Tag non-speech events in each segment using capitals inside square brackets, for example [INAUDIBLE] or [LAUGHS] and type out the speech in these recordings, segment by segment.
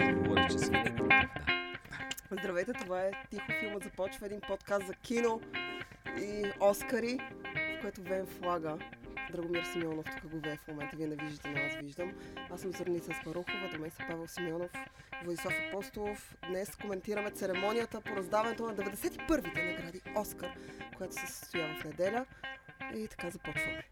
още говориш, че. Да. Здравейте, това е Тихо филмът започва, един подкаст за кино и Оскари, в което веем флага. Драгомир Симеонов тук го вее в момента, вие не виждате, но аз виждам. Аз съм Зорница Спарухова, до мен са Павел Симеонов, Владислав Апостолов. Днес коментираме церемонията по раздаването на 91-те награди Оскар, която се състоява в неделя. И така започваме.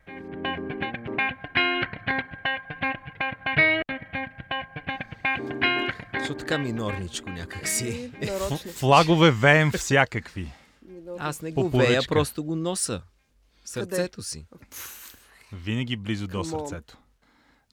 Защо така минорничко някак си? И нарочно. [LAUGHS] Флагове веем всякакви. Аз не го вея, просто го носа. В сърцето си. Винаги близо до сърцето.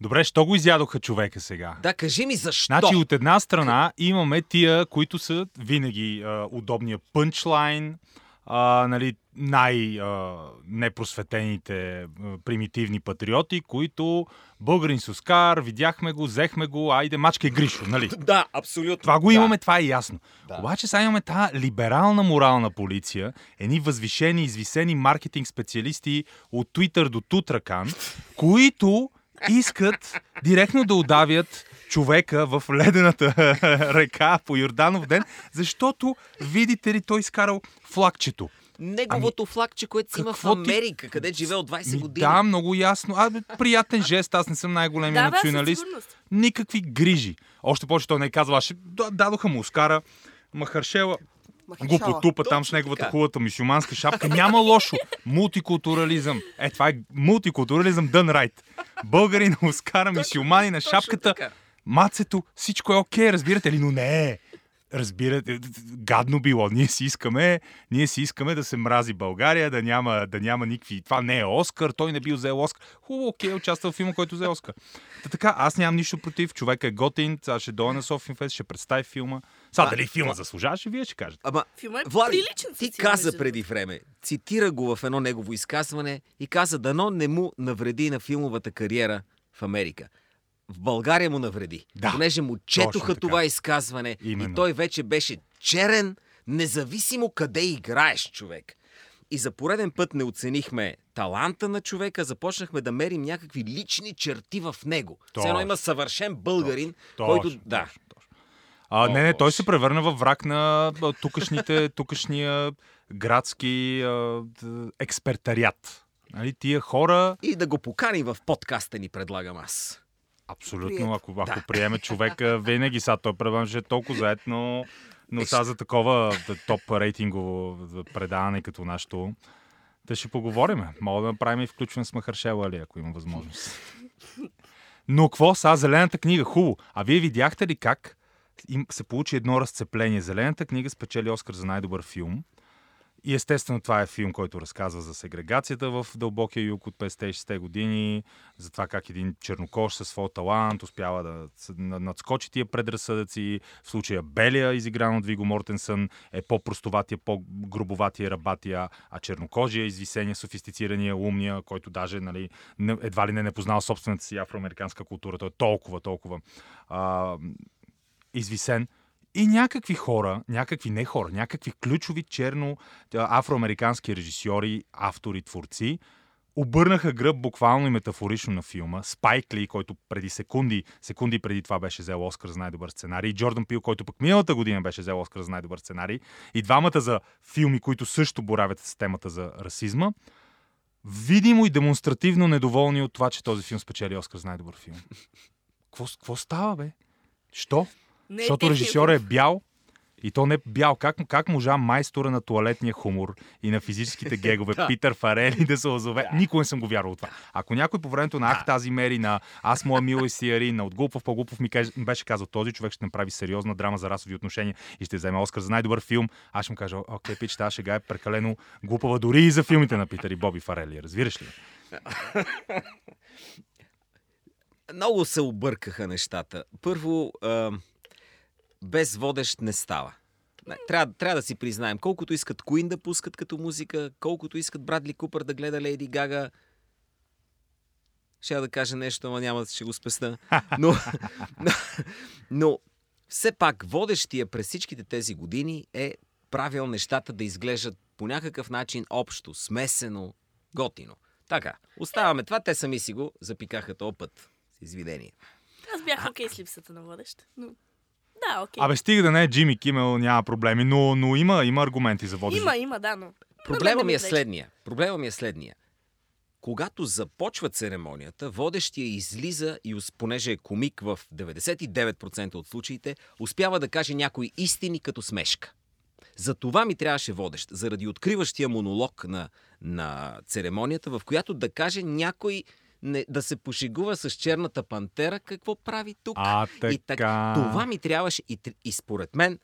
Добре, що го изядоха човека сега? Да, кажи ми защо? Значи от една страна имаме тия, които са винаги а, удобния пънчлайн, а, нали, най-непросветените примитивни патриоти, които българин с Оскар, видяхме го, взехме го, айде, мачка и Гришо, нали? [LAUGHS] Да, абсолютно. Това го да. имаме, това е ясно. Да. Обаче сега имаме тази либерална морална полиция, едни възвишени, извисени маркетинг специалисти от Twitter до Тутракан, [LAUGHS] които искат директно да удавят човека в ледената [LAUGHS] река по Йорданов ден, защото, видите ли, той изкарал флагчето. Неговото флагче, което си има в какво ти- Америка, къде живее от 20 Ми, години. да, много ясно. А, бе, приятен жест, аз не съм най-големия Да, националист. Никакви грижи. Още повече той не е казал, аз ще... Дадоха му Оскара, Махаршела го потупа там с неговата хубавата мисюманска шапка. Няма лошо. Мултикултурализъм. Е, това е мултикултурализъм дън райт. Българи на Оскара, мисюмани на шапката. Мацето, всичко е окей, разбирате ли, но не е. Разбирате, гадно било. Ние си искаме, ние си искаме да се мрази България, да няма, да няма никакви. Това не е Оскар, той не бил взел Оскар. Хубаво, окей, участва в филма, който взе Оскар. Та така, аз нямам нищо против. Човек е готин, сега ще дойде на Софин Фест, ще представи филма. Сега дали филма заслужаваше, вие ще кажете. Ама, Филма е Влади, приличен ти каза преди време, цитира го в едно негово изказване и каза дано не му навреди на филмовата кариера в Америка. В България му навреди. Да, понеже му четоха това изказване Именно. и той вече беше черен, независимо къде играеш човек. И за пореден път не оценихме таланта на човека, започнахме да мерим някакви лични черти в него. Все едно има съвършен българин, Точно, който... точно, Да. точно. А, не, не, той се превърна в враг на тукашните, [LAUGHS] тукашния градски а, експертариат. Нали, тия хора, И да го поканим в подкаста ни, предлагам аз. Абсолютно, ако, ако Да. приеме човека, [LAUGHS] винаги сега той предполагам, че е толкова заед, но, но сега за такова топ рейтингово предаване като нашето, да ще поговорим. Мога да направим и включване с Махаршела, ли, ако има възможност. Но какво са? Зелената книга, хубаво. А вие видяхте ли как им се получи едно разцепление? Зелената книга спечели Оскар за най-добър филм. И естествено това е филм, който разказва за сегрегацията в дълбокия юг от 50-60 години, за това как един чернокож със своя талант успява да надскочи тия предразсъдъци. В случая Белия, изигран от Виго Мортенсън, е по-простоватия, по-грубоватия, рабатия, а чернокожия, извисения, софистицирания, умния, който даже нали, едва ли не не познава собствената си афроамериканска култура. Той е толкова, толкова а, извисен. И някакви хора, някакви не хора, някакви ключови черно афроамерикански режисьори, автори, творци, обърнаха гръб буквално и метафорично на филма. Спайк Ли, който преди секунди, секунди преди това беше взел Оскар за най-добър сценарий, и Джордан Пил, който пък миналата година беше взел Оскар за най-добър сценарий, и двамата за филми, които също боравят с темата за расизма, видимо и демонстративно недоволни от това, че този филм спечели Оскар за най-добър филм. Какво става, бе? Що? Не е Защото техния режисьорът е бял и то не е бял. Как, как можа майстора на туалетния хумор и на физическите [LAUGHS] гегове Да. Питър Фарели да се озове? Никой не съм го вярвал това. Ако някой по времето на Ах тази мери, на Аз моя мила и Сиари, на От глупав по-глупав ми каже- ми беше казал, този човек ще направи сериозна драма за расови отношения и ще вземе Оскар за най-добър филм, аз ще му кажа, окей, пич, тази шега е прекалено глупава дори и за филмите на Питър и Боби Фарели. Разбираш ли? [LAUGHS] Много се объркаха нещата. Първо, а, без водещ не става. Трябва, трябва да си признаем, колкото искат Куин да пускат като музика, колкото искат Брадли Купър да гледа Лейди Гага, ще да кажа нещо, ама няма да ще го спеста. Но, [LAUGHS] но, но все пак водещия през всичките тези години е правил нещата да изглеждат по някакъв начин общо, смесено, готино. Така, оставаме това, те сами си го запикаха този път. С извинение. Аз бях окей с липсата на водещ, но Да, окей. Абе, стига да не е Джимми Кимел, няма проблеми, но, но има, има аргументи за водещ. Има, има, да, но... Проблема ми е следния. Проблема ми е следния. Когато започва церемонията, водещия излиза и понеже е комик в 99% от случаите, успява да каже някои истини като смешка. За това ми трябваше водещ, заради откриващия монолог на, на церемонията, в която да каже някой не, да се пошегува с черната пантера, какво прави тук. А, И така. Това ми трябваше и, и според мен,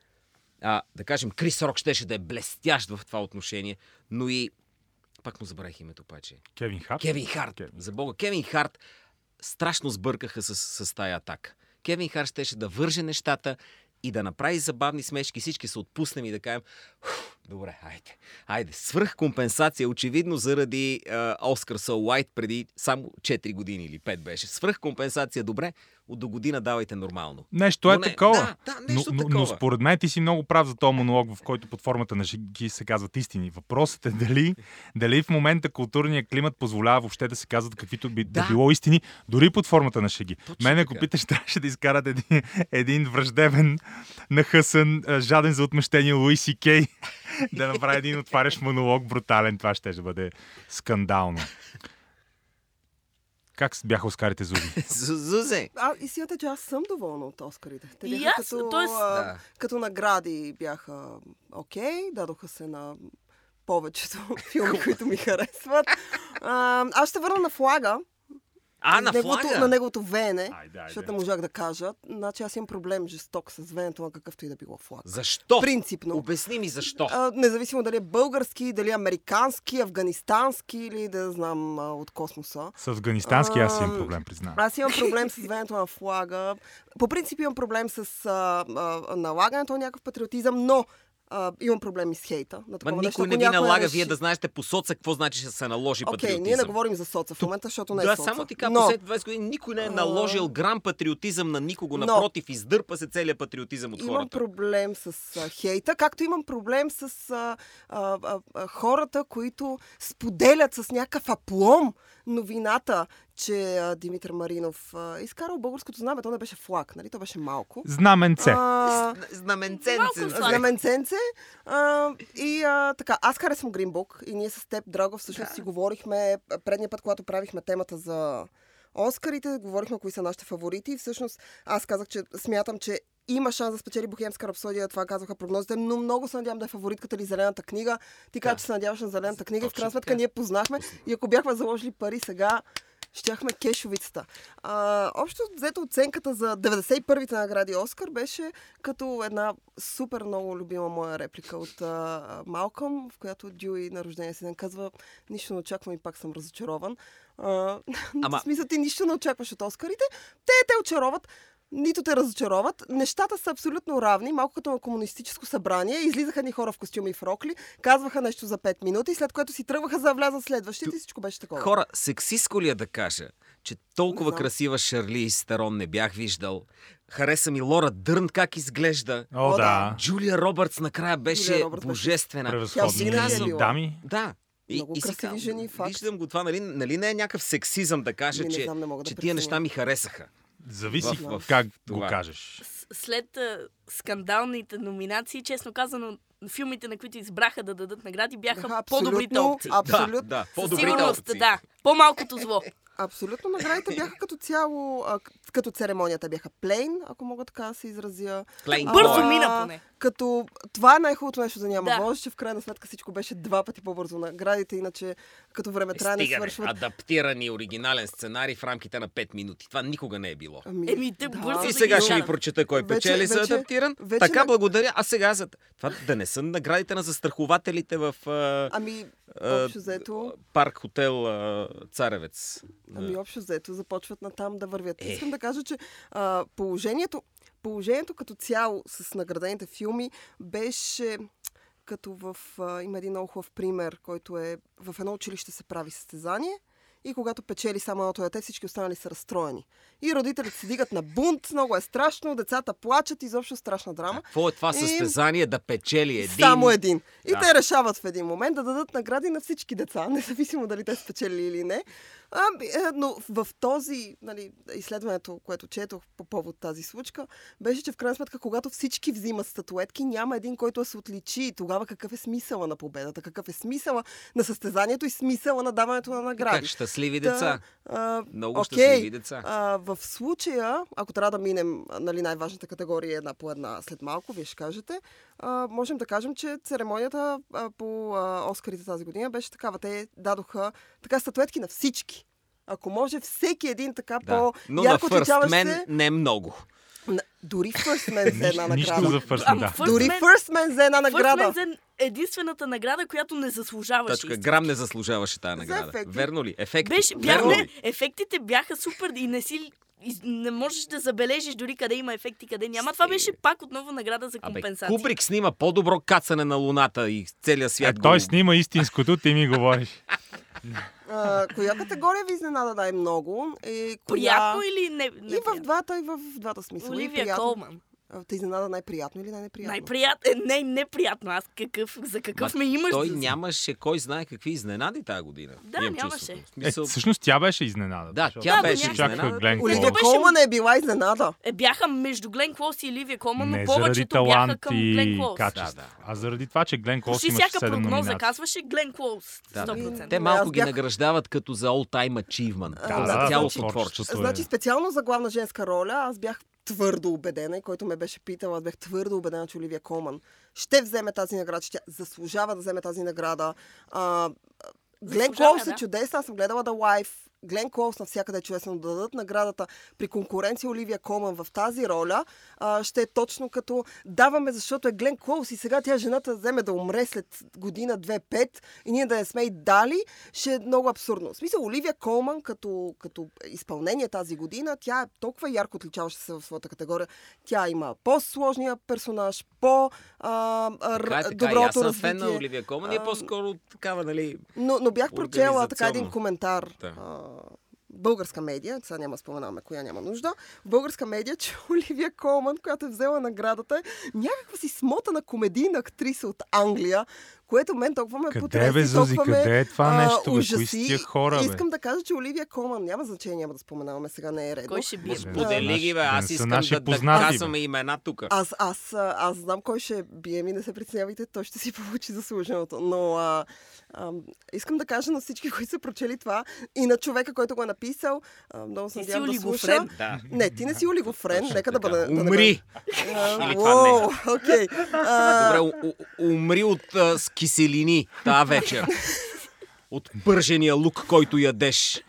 а, да кажем, Крис Рок щеше да е блестящ в това отношение, но и... Пак му забравих името, паче. Кевин Харт? Кевин Харт. Кевин. За Бога, Кевин Харт страшно сбъркаха с, с тая атака. Кевин Харт щеше да върже нещата и да направи забавни смешки, всички се отпуснем и да кажем «Уф, добре, айде, айде. Свръх компенсация, очевидно заради Оскар Сол Уайт преди само 4 години или 5 беше. Свръх компенсация, добре, от до година давайте нормално. Нещо е Но не, такова. да, да, нещо но, но, такова. но според мен ти си много прав за този монолог, в който под формата на шеги се казват истини. Въпросът е дали, дали в момента културният климат позволява въобще да се казват каквито би да. Да. било истини, дори под формата на шеги. Точно Мен, ако така. питаш, [LAUGHS] трябваше да изкарат един, един враждебен, нахъсан, а, жаден за отмъщение Луи Си Кей да направи един отварящ монолог брутален. Това ще бъде скандално. Как бяха Оскарите [LAUGHS] Зузи? Зу- Зузе! А, истината е, че аз съм доволна от Оскарите. Те И бяха аз, като, тоест- а, Да. като награди бяха окей, дадоха се на повечето [LAUGHS] филми, които ми харесват. А, аз ще върна на флага. А, на неговото, флага! на неговото веене, Айде, айде. защото не можах да кажа. Значи аз имам проблем жесток с венето на какъвто и да било флаг. Защо? Принципно. Обясни ми защо. А, независимо дали е български, дали е американски, афганистански или да знам а, от космоса. С афганистански аз имам Ам, проблем, признавам. Аз имам проблем с венето на флага. По принцип имам проблем с а, а, налагането на някакъв патриотизъм, но а, имам проблеми с хейта. На Ма такова нещо, никой не ви налага реши- вие да знаете по соца какво значи ще се наложи Окей, патриотизъм. ние не говорим за соца в момента, защото не е да, соца. само ти кажа, Но, след 20 години никой не е наложил грам патриотизъм на никого. Но- Напротив, издърпа се целият патриотизъм от Имам хората. проблем с а, хейта, както имам проблем с а, а, а, хората, които споделят с някакъв аплом новината, че а, Димитър Маринов а, изкарал българското знаме. То не беше флаг, нали? То беше малко. Знаменце. А, Знаменценце. Знаменценце. А, и а, така, аз харесвам Гринбук и ние с теб, Драго, всъщност Да. си говорихме предния път, когато правихме темата за Оскарите, говорихме кои са нашите фаворити и всъщност аз казах, че смятам, че има шанс да спечели Бохемска рапсодия, това казаха прогнозите, но много се надявам да е фаворитката или Зелената книга. Ти каза, Да. че се надяваш на Зелената книга и в Точно крайна сметка така. ние познахме и ако бяхме заложили пари сега, щяхме кешовицата. А, общо взето оценката за 91-те награди Оскар беше като една супер много любима моя реплика от а, Малкъм, в която Дюи на рождения си ден казва нищо не очаквам и пак съм разочарован. А, [LAUGHS] Ама- В смисъл ти нищо не очакваш от Оскарите. Те те очароват, нито те разочароват. Нещата са абсолютно равни, малко като на комунистическо събрание. Излизаха ни хора в костюми и в рокли, казваха нещо за 5 минути, след което си тръгваха за да влязат следващите и всичко беше такова. Хора, сексистко ли е да кажа, че толкова Не красива Шарли Стерон не бях виждал. Хареса ми Лора Дърн как изглежда. О, О, да. Джулия Робъртс накрая беше Робъртс божествена. Превъзходни Тя винаги е дами. Да. Много си красиви казвам, жени, факт. Виждам го това, нали, нали не е някакъв сексизъм да кажа, не че, знам, не мога да че тия неща ми харесаха. Зависи В- в как го това. кажеш. С- След а, скандалните номинации, честно казано, филмите, на които избраха да дадат награди, бяха Бяха по-добрите опции. Абсолютно. Да, да, по-добрите сигурност, опции. да. По-малкото зло. [LAUGHS] Абсолютно наградите бяха като цяло, а, като церемонията бяха плейн, ако мога така да се изразя. Plain Бързо мина поне. Като това е най-хубавото нещо да няма Да. да. че в крайна сметка всичко беше два пъти по-бързо. Наградите, иначе като време Е, трябва да свършват. адаптиран и оригинален сценарий в рамките на 5 минути. Това никога не е било. Ами, Еми, те бързо И да сега ще ви прочета кой Вече- печели за вече- адаптиран. вече така, на- благодаря. А сега за това да не са наградите на застрахователите в а, Ами, общо взето, парк хотел а, Царевец. ами общо взето започват натам да вървят. Е. Искам да кажа, че а, положението, положението като цяло с наградените филми беше като в... А, има един много хубав пример, който е в едно училище се прави състезание и когато печели само едното дете, всички останали са разстроени. И родителите се дигат на бунт, много е страшно, децата плачат, изобщо страшна драма. Какво е това И- състезание да печели един? Само един. И Да. те решават в един момент да дадат награди на всички деца, [LAUGHS] независимо дали те са спечели или не. А, е, но в този нали, изследването, което четох по повод тази случка, беше, че в крайна сметка, когато всички взимат статуетки, няма един, който да се отличи. И тогава какъв е смисъла на победата, какъв е смисъла на състезанието и смисъла на даването на награди. Как щастливи деца. а, Много окей, щастливи деца. А, в случая, ако трябва да минем нали, най-важната категория една по една след малко, вие ще кажете, а, можем да кажем, че церемонията а, по а, Оскарите тази година беше такава. Те дадоха така статуетки на всички. Ако може, всеки един така Да. Но на Man се. не много. Дори First Man [LAUGHS] взе една Нищо награда. за First Ама да. First Дори Man- First Man взе една награда. First Man взе единствената награда, която не заслужаваше. Точка. истински. Грам не заслужаваше тази награда. Верно ли? Ефекти. Беше, Верно бяха, ли? ефектите бяха супер и не си не можеш да забележиш дори къде има ефекти, къде няма. Това беше пак отново награда за Абе, компенсация. Кубрик снима по-добро кацане на Луната и целия свят. Е, го- той снима истинското, ти ми говориш. [LAUGHS] А, коя категория ви изненада най-много? Коя... Приятно или не? И в двата, и в двата смисъла. Оливия. Колман. Те изненада най-приятно или най-неприятно? Най-приятно. Е, не, неприятно. Аз какъв, за какъв Ма ме имаш? Той за- нямаше кой знае какви изненади тази година. Да, Имам нямаше. чувството. В Е, смисъл, всъщност тя беше изненада. Да, тя Да, беше да, изненада. Глен Оливия беше- Колман е била изненада. Е, бяха между Глен Клоус и Ливия Колман, но повечето бяха към Глен Клоус. качество, Да, да. а заради това, че Глен Клоус имаше всяка 7 прогноза номинации. казваше Глен Клоус. Да, да. 100%. Те малко ги награждават като за all time achievement. Да, за да, цялото да, творчество. творчеството. Значи е. специално за главна женска роля аз бях твърдо убедена и който ме беше питал, аз бях твърдо убедена, че Оливия Колман ще вземе тази награда, че тя заслужава да вземе тази награда. А, Глен Клоус е да. чудесна, аз съм гледала The Wife. Глен Клоус навсякъде е чудесно да дадат наградата при конкуренция Оливия Колман в тази роля, а, ще е точно като даваме, защото е Глен Клоус и сега тя жената вземе да умре след година, две, пет и ние да я сме и дали, ще е много абсурдно. В смисъл, Оливия Колман като, като изпълнение тази година, тя е толкова ярко отличаваща се в своята категория. Тя има по-сложния персонаж, по а, а, Така е, р- така. и доброто Аз съм развитие. фен на Оливия Колман и е по-скоро такава, нали... но, но бях прочела така един коментар. Да. Българска медия, сега няма споменаваме коя няма нужда, българска медия, че [LAUGHS] Оливия Колман, която е взела наградата, някаква си смотана комедийна актриса от Англия, което мен толкова ме Къде потресе, бе, Зузи, толкова ме, къде е това нещо, бе? Кои ужаси. са тия хора, бе? Искам да кажа, че Оливия Колман, няма значение, няма да споменаваме, сега не е редно. Кой ще бие? Да. Сподели ги, бе. Да Аз искам наши да, да познати, бе. казваме имена тук. Аз, аз, аз знам кой ще бие ми, не се притеснявайте, той ще си [LAUGHS] получи заслуженото. Но а, а, искам да кажа на всички, които са прочели това и на човека, който го е написал, а, много се си надявам да слуша. Да. Не, ти не си олигофрен, нека да бъде... да Умри! Или това не. уоу, окей. Добре, умри от киселини тази вечер. От пържения лук, който ядеш.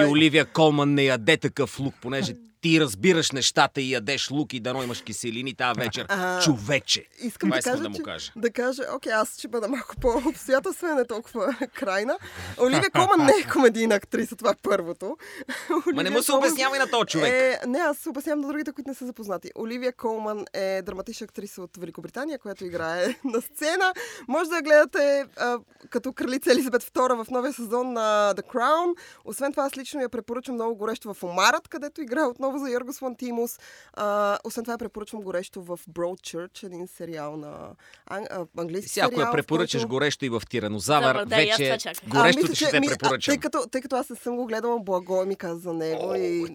И Оливия Колман не яде такъв лук, понеже ти разбираш нещата и ядеш лук и дано имаш киселини тази вечер. А, Човече. Искам Това да кажа, да му че, кажа. да кажа, окей, аз ще бъда малко по-обстоятелствена, не толкова [LAUGHS] крайна. Оливия [LAUGHS] Колман не е комедийна актриса, това е първото. [LAUGHS] Ма не му се Колман- обяснява и на този човек. Е, не, аз се обяснявам на другите, които не са запознати. Оливия Колман е драматична актриса от Великобритания, която играе на сцена. Може да я гледате а, като кралица Елизабет II в новия сезон на The Crown. Освен това, аз лично я препоръчвам много горещо в Омарът, където играе отново за Йоргос Лантимус. А, освен това, препоръчвам горещо в Broadchurch, един сериал на ан, а, английски Сега, ако сериал. я препоръчаш който- горещо и в Тиранозавър, да, вече чаках. А, горещо мисля, ти ще ми- а, препоръчам. Тъй като, тъй като аз не съм го гледала, Благой ми каза за него и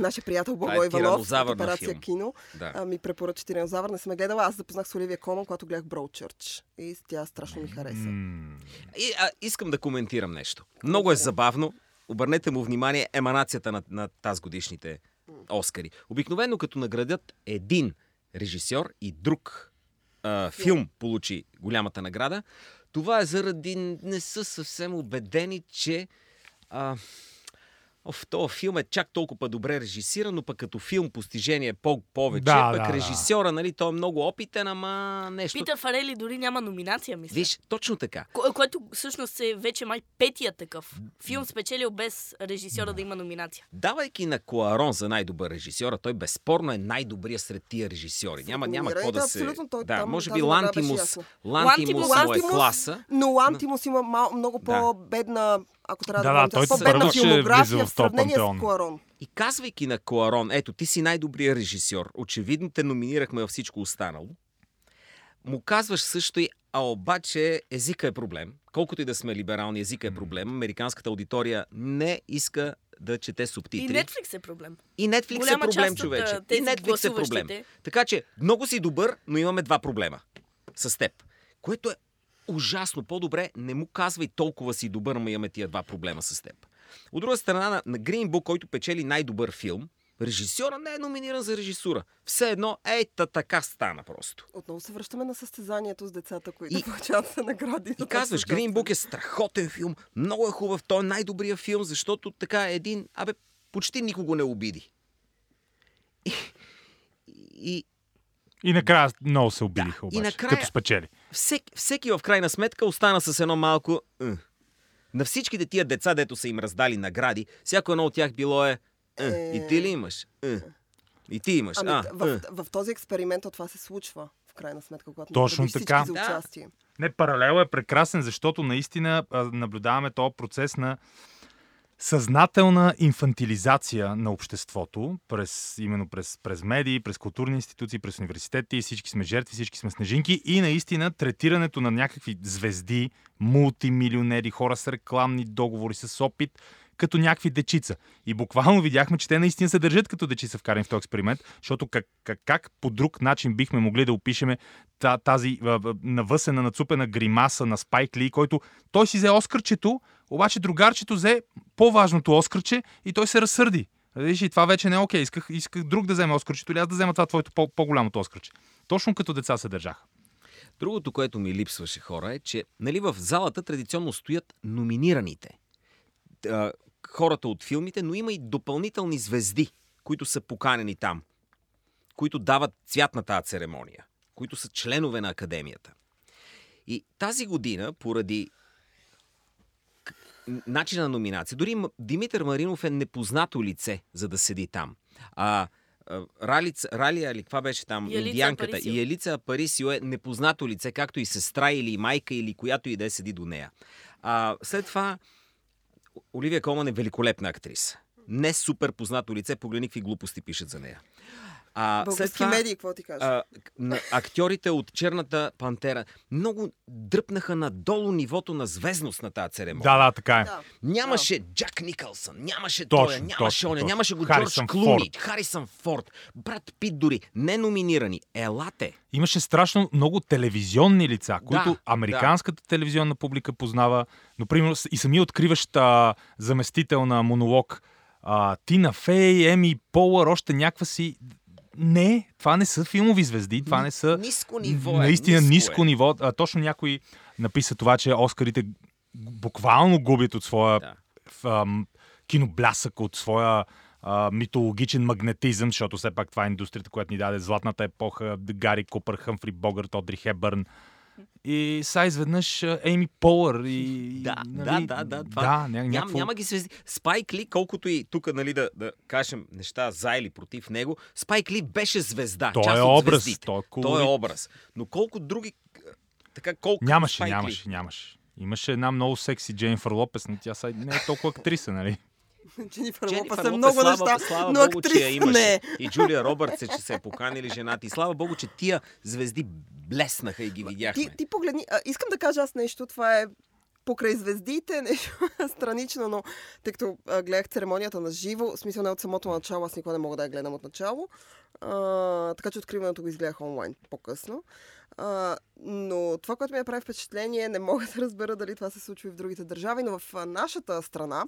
нашия приятел е Благой Иванов от операция филм. Кино Да. а, ми препоръча Тиранозавър. Не съм я гледала. Аз запознах с Оливия Колман, когато гледах Броучърч. И тя страшно ми хареса. М, И, а, искам да коментирам нещо. Много е забавно. Обърнете му внимание еманацията на, на тази годишните Оскари. Обикновено като наградят един режисьор и друг а, филм получи голямата награда, това е заради не са съвсем убедени, че а, Оф, този филм е чак толкова добре режисиран, но пък като филм постижение е по- повече. Да, пък да, да. режисьора, нали, той е много опитен, ама нещо. Питър Фарели дори няма номинация, мисля. Виж, точно така. Ко- което всъщност е вече май петия такъв. Филм спечелил без режисьора да има номинация. Давайки на Куарон за най-добър режисьор, а той безспорно е най-добрия сред тия режисьори. Няма, няма какво да се... Абсолютно, той да, там може би беше Лантимус, ясна. Лантимус Лантимус- му е Лантимус- класа. Но Лантимус има мал, много Да. по-бедна, ако трябва Да, да, да, той по-бедна влиза филмография в в сравнение пантеон. с Куарон. И казвайки на Куарон, ето, ти си най-добрият режисьор, очевидно те номинирахме във всичко останало, му казваш също и, а обаче езика е проблем. Колкото и да сме либерални, езика е проблем. Американската аудитория не иска да чете И субтитри. Netflix е проблем. И Netflix Голяма е проблем, човече. И Netflix е проблем. Така че, много си добър, но имаме два проблема с теб. Което е ужасно. По-добре не му казвай толкова си добър, ама имаме тия два проблема с теб. От друга страна, на, на Green Book, който печели най-добър филм, режисьора не е номиниран за режисура. Все едно, ей, та така стана просто. Отново се връщаме на състезанието с децата, които И- и... получават се награди. И казваш, Green Book е страхотен филм, много е хубав, той е най-добрият филм, защото така е един, абе, почти никого не обиди. И, и, И накрая много се обидиха и обаче, накрая- като спечели. Всеки, всеки в крайна сметка остана с едно малко... На всичките тия деца, дето са им раздали награди, всяко едно от тях било е... И ти ли имаш? И ти имаш. Ами, а, в, «Ъ». в, този експеримент от това се случва, в крайна сметка, когато Точно така. за Да. участие. Не, паралел е прекрасен, защото наистина наблюдаваме този процес на съзнателна инфантилизация на обществото, през, именно през, през медии, през културни институции, през университети, всички сме жертви, всички сме снежинки и наистина третирането на някакви звезди, мултимилионери, хора с рекламни договори, с опит, като някакви дечица. И буквално видяхме, че те наистина се държат като дечица вкарани в този експеримент, защото как, как, как по друг начин бихме могли да опишеме та, тази навъсена, нацупена гримаса на Спайк Ли, който той си взе Оскарчето, обаче другарчето взе по-важното Оскарче и той се разсърди. Виж, и това вече не е окей. Исках, исках друг да вземе Оскарчето или аз да взема това твоето по- по-голямото Оскарче. Точно като деца се държаха. Другото, което ми липсваше хора е, че нали, в залата традиционно стоят номинираните. Хората от филмите, но има и допълнителни звезди, които са поканени там, които дават цвят на тази церемония, които са членове на академията. И тази година, поради начина на номинация, дори Димитър Маринов е непознато лице, за да седи там. А, Ралица, Ралия или каква беше там? Елица Индианката. Апарисио. И Елица Апарисио е непознато лице, както и сестра или майка или която и да е седи до нея. А, след това Оливия Колман е великолепна актриса. Не супер познато лице, погледни какви глупости пишат за нея. А, Български това, медии, какво ти кажа? а, актьорите от Черната пантера много дръпнаха надолу нивото на звездност на тази церемония. Да, да, така е. да. Нямаше Джак Никълсън, нямаше Точно, той, нямаше точно, оня, точно. нямаше го Харисън Джордж Клуни, Форд. Харисън Форд, брат Пит дори, не номинирани. Елате. Имаше страшно много телевизионни лица, които Да, американската телевизионна публика познава. Например, и сами откриващ а, заместител на монолог а, Тина Фей, Еми Полър, още някаква си... Не, това не са филмови звезди, това не са... Ниско ниво е. Наистина ниско, ниско е. ниво. А, точно някой написа това, че Оскарите буквално губят от своя Да. в, ам, киноблясък, от своя а, митологичен магнетизъм, защото все пак това е индустрията, която ни даде златната епоха, Гари Купър, Хъмфри Богърт, Одри Хебърн. И сега изведнъж Ейми Полър и... Да, нали, да, да, да. Това, Да, ня, Ням, някакво... няма ги звезди. Спайк Ли, колкото и тук, нали, да, да кажем неща за или против него, Спайк Ли беше звезда. Той част е образ, звездите. той е Той е образ. Но колко други... Така, колко Нямаше, Спайк Ли? нямаше, нямаше. Имаше една много секси Дженнифър Лопес, но тя сега не е толкова актриса, нали? [LAUGHS] Дженифър Лопес е много слава, неща, слава но Богу, че я имаше. не е. И Джулия Робъртс е, че се е поканили жената. И слава Богу, че тия звезди блеснаха и ги видяхме. Ти, ти погледни, а, искам да кажа аз нещо, това е покрай звездите, [LAUGHS] нещо странично, но тъй като а, гледах церемонията на живо, в смисъл не от самото начало, аз никога не мога да я гледам от начало, а, така че откриването го изгледах онлайн по-късно. А, но това, което ми прави впечатление, не мога да разбера дали това се случва и в другите държави, но в нашата страна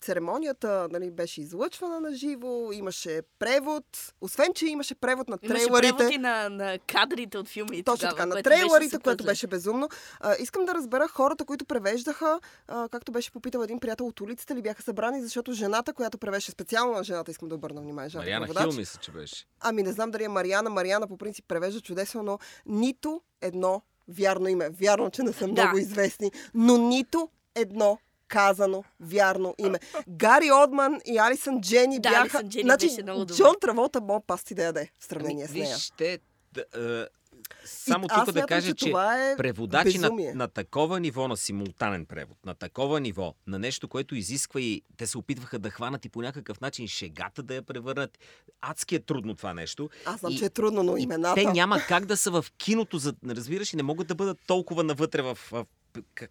церемонията нали, беше излъчвана на живо, имаше превод, освен, че имаше превод на Имаше трейлерите. преводи на, на кадрите от филми. Точно така, на беше трейлерите, супер което беше безумно. А, искам да разбера хората, които превеждаха, а, както беше попитал един приятел от улицата, ли бяха събрани, защото жената, която превежда, специално на жената, искам да обърна внимание, Мариана. Хил, мисля, че беше. Ами не знам дали е Мариана. Мариана по принцип превежда чудесно, но нито едно вярно име. Вярно, че не са Да. много известни, но нито едно казано вярно име. Гари Одман и Алисън Джени Да, бяха... Алисън Джени значи, беше много добър. Джон Траволта мога пасти да яде в сравнение Ами, с нея. Вижте, да, е, само тук да кажа, че, това е преводачи на, безумие. на такова ниво на симултанен превод, на такова ниво, на нещо, което изисква и те се опитваха да хванат и по някакъв начин шегата да я превърнат. Адски е трудно това нещо. Аз знам, И- че е трудно, но имената... те няма как да са в киното, за, разбираш, и не могат да бъдат толкова навътре в, в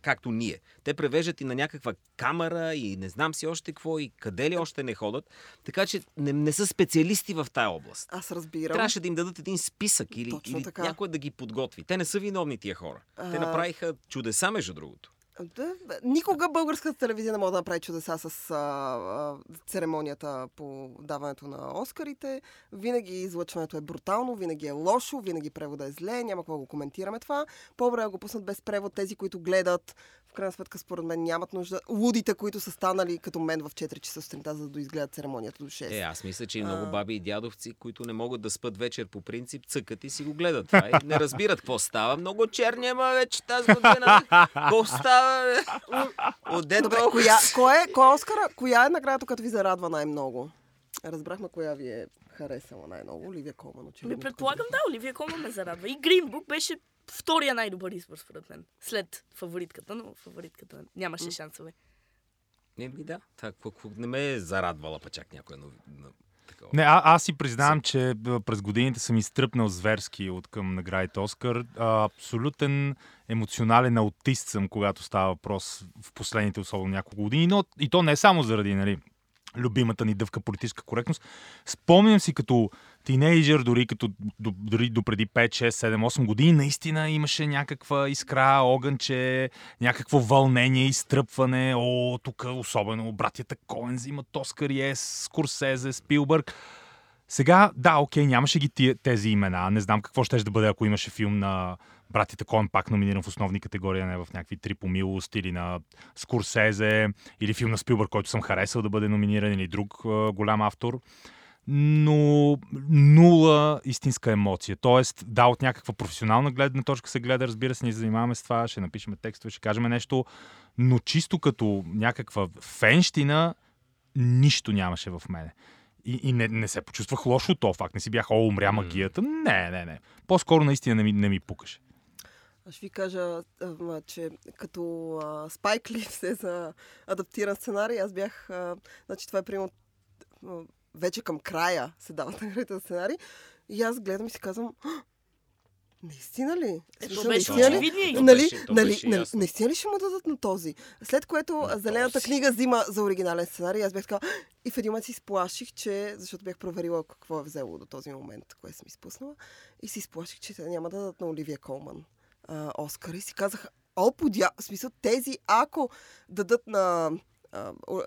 както ние. Те превеждат и на някаква камера и не знам си още какво и къде ли още не ходят. Така че не, не са специалисти в тая област. Аз разбирам. Трябваше да им дадат един списък или, Точно или така. някой да ги подготви. Те не са виновни тия хора. Те А. направиха чудеса, между другото. Да, никога българската телевизия не може да направи чудеса с а, а, церемонията по даването на Оскарите. Винаги излъчването е брутално, винаги е лошо, винаги превода е зле, няма какво го коментираме това. По-добре го пуснат без превод тези, които гледат. Крайна сметка, според мен, нямат нужда. Лудите, които са станали като мен в 4 часа сутринта, за да доизгледат церемонията до 6. Е, аз мисля, че и много баби и дядовци, които не могат да спят вечер по принцип, цъкат и си го гледат това. И не разбират какво става. Много черни има вече тази година. Какво става? Отде Добре, коя, кой, е, кой е Оскара? Коя е наградата, която ви зарадва най-много? Разбрахме коя ви е харесала най-много. Оливия Колман, очевидно. Ми предполагам, да, Оливия Колман ме зарадва. И Green Book беше втория най-добър избор, според мен. След фаворитката, но фаворитката нямаше шансове. Не, ми да. Так, не ме е зарадвала па чак някоя нови... на- такова. Не, а, аз си признавам, че през годините съм изтръпнал зверски от към наградите Оскар. А, абсолютен емоционален аутист съм, когато става въпрос в последните особено няколко години, но и то не само заради нали, любимата ни дъвка политическа коректност. Спомням си като тинейджър, дори, като, до, дори до преди 5, 6, 7, 8 години, наистина имаше някаква искра, огънче, някакво вълнение, изтръпване. О, тук особено братята Коен взимат Оскар Ес, Скорсезе, Спилбърг. Сега, да, окей, нямаше ги тези имена. Не знам какво ще да бъде, ако имаше филм на братите Коен пак номиниран в основни категории, а не в някакви три по милост, или на Скорсезе, или филм на Спилбърг, който съм харесал да бъде номиниран, или друг а, голям автор. Но нула истинска емоция. Тоест, да, от някаква професионална гледна точка се гледа, разбира се, ни занимаваме с това, ще напишем текстове, ще кажем нещо, но чисто като някаква фенщина, нищо нямаше в мене. И, и не, не се почувствах лошо от този факт. Не си бях, о, умря магията. Не, не, не. По-скоро наистина не ми, не ми пукаше. Аз ще ви кажа, а, че като а, Спайк Ли [LAUGHS] се за адаптиран сценарий, аз бях... А, значи това е примерно вече към края се дават наградите за сценарий. И аз гледам и си казвам, «А, наистина ли? Е, Смисъл, то беше наистина ли? Нали, беше- нали, беше нали, наистина ли ще му дадат на този? След което На Зелената този. книга взима за оригинален сценарий. Аз бях така, и в един момент си сплаших, че, защото бях проверила какво е взело до този момент, кое съм изпуснала, и си сплаших, че те няма да дадат на Оливия Колман а, Оскар. И си казах, о, подя... В смисъл, тези, ако дадат на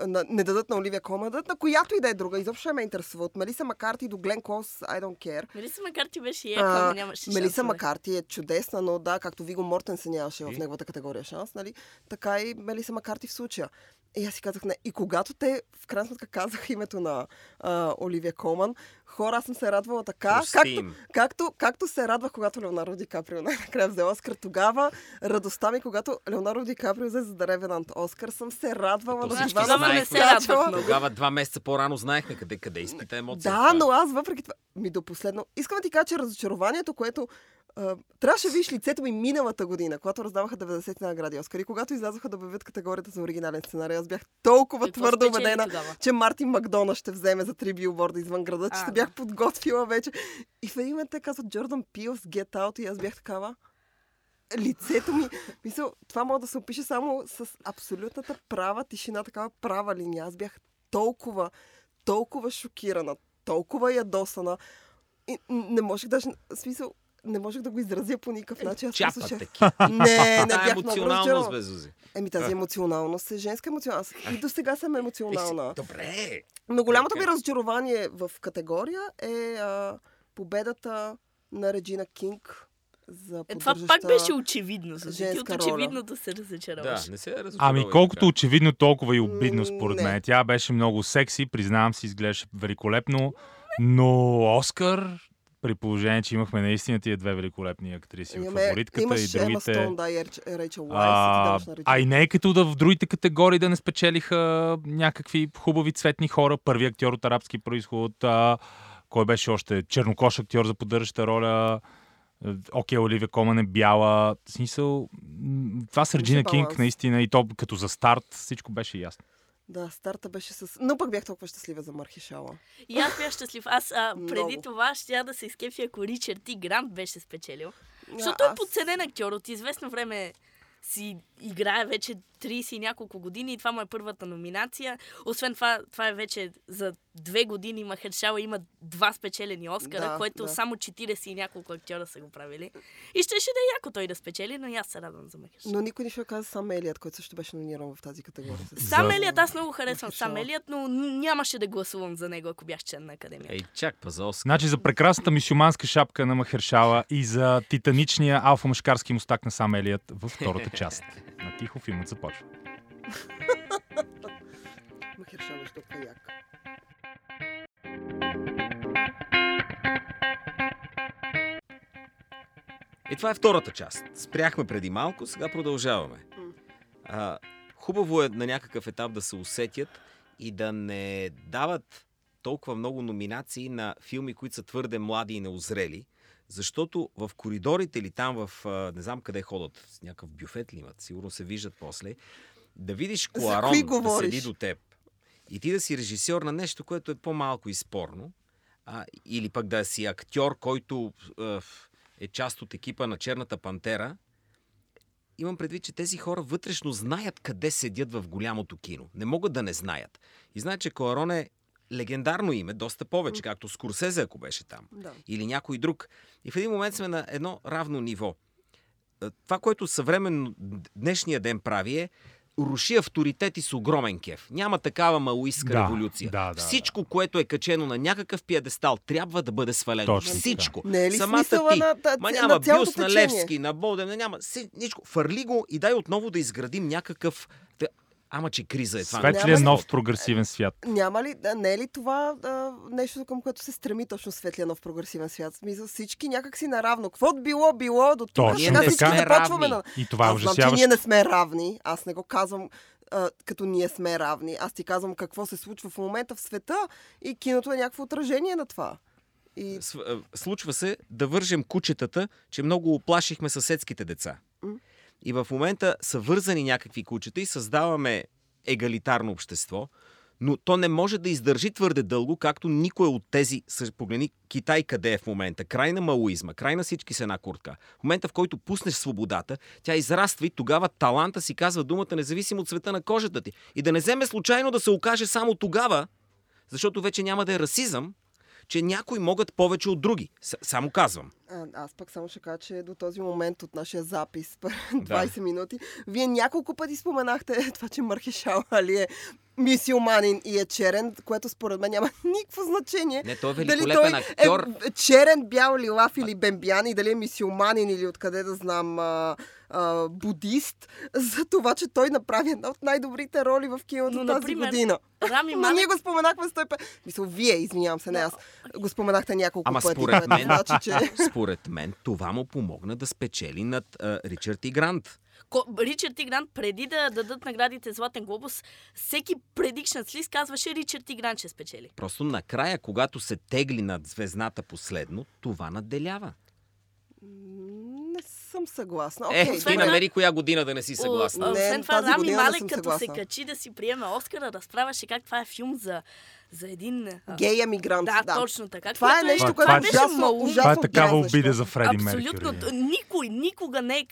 на, не дадат на Оливия Колман, дадат на която и да е друга. Изобщо не ме интересува. От Мелиса Макарти до Глен Клоус, I don't care. Мелиса Макарти беше яка, А, нямаше Мелиса шансове. Макарти е чудесна, но да, както Виго Мортенсен нямаше в неговата категория шанс, нали? така и Мелиса Макарти в случая. И аз си казах не. И когато те в крайна сметка казаха името на а, Оливия Колман, хора, аз съм се радвала така, както, както, както се радвах, когато Леонардо Ди Каприо най-накрая взе Оскар. Тогава радостта ми, когато Леонардо Ди Каприо взе за Revenant Оскар, съм се радвала на всички дивана. Тогава не се радвах. Тогава два месеца по-рано знаехме къде, къде изпита емоция. Да, но аз въпреки това ми до последно. Искам да ти кажа, че разочарованието, което трябваше видиш лицето ми миналата година, когато раздаваха 90 награди Оскар и когато излязоха да обявят категорията за оригинален сценарий, аз бях толкова Какво твърдо спечели убедена, че Мартин Макдона ще вземе за три билборда извън града, че А, се бях подготвила вече. И в един момент те казват Джордан Пилс, Get Out и аз бях такава. Лицето ми, [LAUGHS] мисъл, това може да се опише само с абсолютната права тишина, такава права линия. Аз бях толкова, толкова шокирана, толкова ядосана. И не можех даже, смисъл, не можех да го изразя по никакъв начин. Аз Чапат слушах. таки. [LAUGHS] Не, не Та бях емоционалност, бе, Зузи. Еми тази емоционалност е женска емоционалност. И до сега съм емоционална. Добре. Но голямото ми разочарование в категория е а, победата на Реджина Кинг за Е, това пак беше очевидно. За ти от женска роля. очевидно да се Да, разочароваш. не се разочаровай. Ами колкото така. очевидно, толкова и обидно според не. мен. Тя беше много секси, признавам си, изглеждаше великолепно, но Оскар, при положение, че имахме наистина тия две великолепни актриси Имаме, фаворитката имаш и Ема другите... Стоун, да, и Рейчел Уайс, и А, на а и не е като да в другите категории да не спечелиха някакви хубави цветни хора. Първи актьор от арабски происход, а, кой беше още чернокош актьор за поддържаща роля, Окей, Оливия Коман е бяла. В смисъл, това с Реджина Кинг наистина и то като за старт всичко беше ясно. Да, старта беше с... Но пък бях толкова щастлива за Мархишала. И аз бях щастлив. Аз а, [LAUGHS] преди Много. това ще да се изкефи, ако Ричард Ти Грант беше спечелил. Защото А, е подценен актьор. От известно време си играе вече 30 и няколко години и това му е първата номинация. Освен това, това е вече за две години Махершала има два спечелени Оскара, Да, което да. само 40 и няколко актьора са го правили. И щеше да е яко той да спечели, но и аз се радвам за Махершала. Но никой не ще каза сам Елият, който също беше номиниран в тази категория. [LAUGHS] Сам За- Елият, аз много харесвам Махершала. Сам Елият, но нямаше да гласувам за него, ако бях член на академията. Ей, чак па за Оскар. Значи за прекрасната мисюманска шапка на Махершала и за титаничния алфа-мъжкарски мустак на сам Елият във втората част. На тихо филмът започва. Махершала, защото е як. И това е втората част. Спряхме преди малко, сега продължаваме. А, хубаво е на някакъв етап да се усетят и да не дават толкова много номинации на филми, които са твърде млади и неозрели, защото в коридорите или там в, не знам къде ходят, някакъв бюфет ли имат, сигурно се виждат после, да видиш Куарон да седи до теб и ти да си режисьор на нещо, което е по-малко и спорно, а, или пък да си актьор, който а, е част от екипа на Черната пантера, имам предвид, че тези хора вътрешно знаят къде седят в голямото кино. Не могат да не знаят. И знаят, че Коарон е легендарно име, доста повече, както Скорсезе, ако беше там. Да. Или някой друг. И в един момент сме на едно равно ниво. Е, Това, което съвременно днешния ден прави е руши авторитети с огромен кеф. Няма такава малоистка Да, революция. да, да, Всичко, което е качено на някакъв пиедестал, трябва да бъде свалено. Точно. Всичко. Не е ли Самата ти. на, на, Ма на няма цялото бюст на течение? Левски, на Боден, няма си, ничко. Фърли го и дай отново да изградим някакъв... Ама, че криза е това. Няма ли- нов прогресивен свят. Няма ли, да, не е ли това а, нещо, към което се стреми точно светлия нов прогресивен свят? Смисъл, всички някакси наравно. Каквото било, било до тук. Точно сега всички започваме на... И това е Аз знам, че ужасяващо. ние не сме равни. Аз не го казвам а, като ние сме равни. Аз ти казвам какво се случва в момента в света и киното е някакво отражение на това. И Случва се да вържем кучетата, че много оплашихме съседските деца. М. И в момента са вързани някакви кучета и създаваме егалитарно общество, но то не може да издържи твърде дълго, както никой от тези, погледни Китай къде е в момента, край на малоизма, край на всички с една куртка. В момента, в който пуснеш свободата, тя израства и тогава таланта си казва думата, независимо от цвета на кожата ти. И да не вземе случайно да се окаже само тогава, защото вече няма да е расизъм, че някои могат повече от други. С- само казвам. а, аз пък само ще кажа, че до този момент от нашия запис, Да. 20 минути, вие няколко пъти споменахте [LAUGHS] това, че Мархешал Али е мисиоманин и е черен, което според мен няма [LAUGHS] никакво значение. Не, той е Дали той актьор. е черен, бял, лилав или бембян и дали е мисиоманин или откъде да знам а, а, будист, [LAUGHS] за това, че той направи една от най-добрите роли в киното Но, тази например, година. Рами [LAUGHS] Но Малек ние го споменахме 150. Мисля, вие, извинявам се, не аз. Го споменахте няколко Ама пъти. според мен- Значи, че... Според мен това му помогна да спечели над а, Ричард и Грант. Ричард и Грант, преди да дадат наградите Златен глобус, всеки предикшнат лист казваше Ричард и Грант ще спечели. Просто накрая, когато се тегли над звездната последно, това наделява. Не съм съгласна. Е, Окей, ти намери коя година да не си съгласна. О, Не, Освен това, тази Рами Малек, като съгласна. се качи да си приеме Оскара, разправяше как това е филм за, за един... Гей емигрант. Да, да. точно така. Това е което нещо, Това- което това е- е ужасно, малумно. ужасно Това е такава обида за Фреди Абсолютно. Меркюри. Никой, никога не е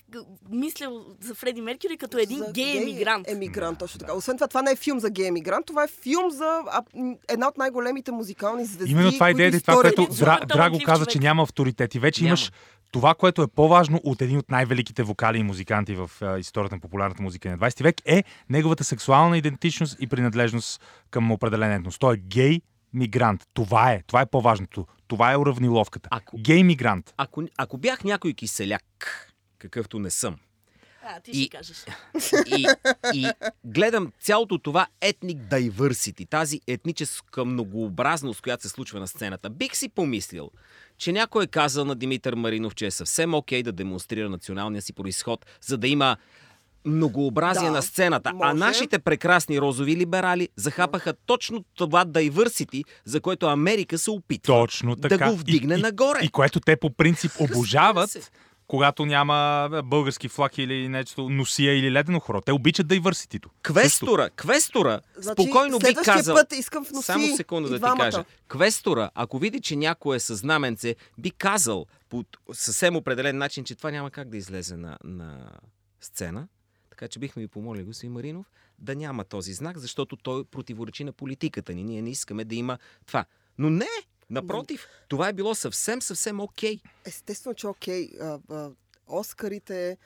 мислил за Фреди Меркюри като един За гей емигрант. Емигрант, точно така. Освен това, това не е филм за гей емигрант, това е филм за една от най-големите музикални звезди. Именно това е идеята и това, което Драго каза, че няма авторитет. И вече имаш това, което е по-важно от един от най-великите вокали и музиканти в историята на популярната музика на 20 век, е неговата сексуална идентичност и принадлежност към определен етнос. Той е гей мигрант. Това е. Това е по-важното. Това е уравниловката. Ако- Гей мигрант. Ако, ако бях някой киселяк, какъвто не съм, А, ти И- ще кажеш. [LAUGHS] и, и гледам цялото това етник diversity, тази етническа многообразност, която се случва на сцената, бих си помислил, че някой е казал на Димитър Маринов, че е съвсем окей да демонстрира националния си происход, за да има многообразие Да, на сцената. А може. нашите прекрасни розови либерали захапаха точно това diversity, за което Америка се опитва Точно да така. го вдигне и, нагоре. И, и което те по принцип обожават, се. Когато няма български флаг или нещо, носия или ледено хоро. Те обичат дайвърситито. Квестора, квестора, Значи, спокойно би казал... път искам в носи Само секунда да ти кажа. Квестора, ако види, че някой е със знаменце, би казал по съвсем определен начин, че това няма как да излезе на, на сцена. Така че бихме ви помолили, господин Маринов, да няма този знак, защото той противоречи на политиката ни. Ние не искаме да има това. Но не! Напротив, това е било съвсем, съвсем окей. Естествено, че окей. а, Оскарите,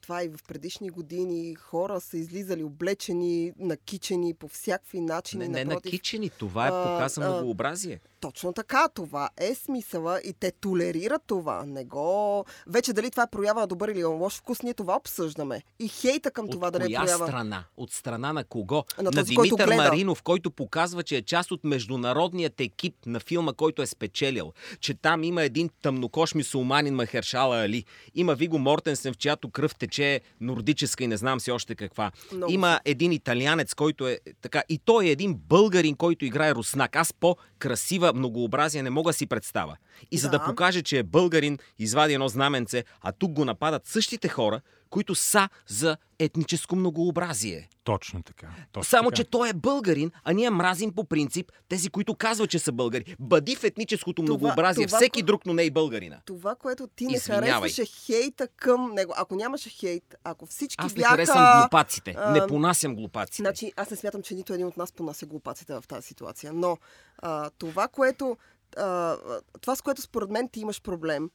това и в предишни години, хора са излизали облечени, накичени по всякакви начини. Не, не напротив. накичени, това е А, показа а, многообразие. Точно така, това е смисъла и те толерират това. Не го... Вече дали това е проява добър или лош вкус, ние това обсъждаме. И хейта към това От да не е проява. страна? От страна на кого? На на този, който Димитър гледа. Маринов, който показва, че е част от международният екип на филма, който е спечелил. Че там има един тъмнокош мисулманин Махершала Али. Има Виго Мортенсен, в чиято кръв тече нордическа и не знам си още каква. Много Има един италианец, който е така. И той е един българин, който играе руснак. Аз по-красива многообразие не мога да си представя. И за да Да. покаже, че е българин, извади едно знаменце, а тук го нападат същите хора, които са за етническо многообразие. Точно така. Точно Само, така. че той е българин, а ние мразим по принцип тези, които казват, че са българи. Бъди в етническото Това- многообразие. това, Всеки ко- друг, но не и българина. Това, което ти не Извинявай. харесваше хейта към него. Ако нямаше хейт, ако всички Аз не бяха... харесвам глупаците. а, Не понасям глупаците. Значи, аз не смятам, че нито един от нас понася глупаците в тази ситуация. Но а, това, което. А, това, с което според мен ти имаш проблем,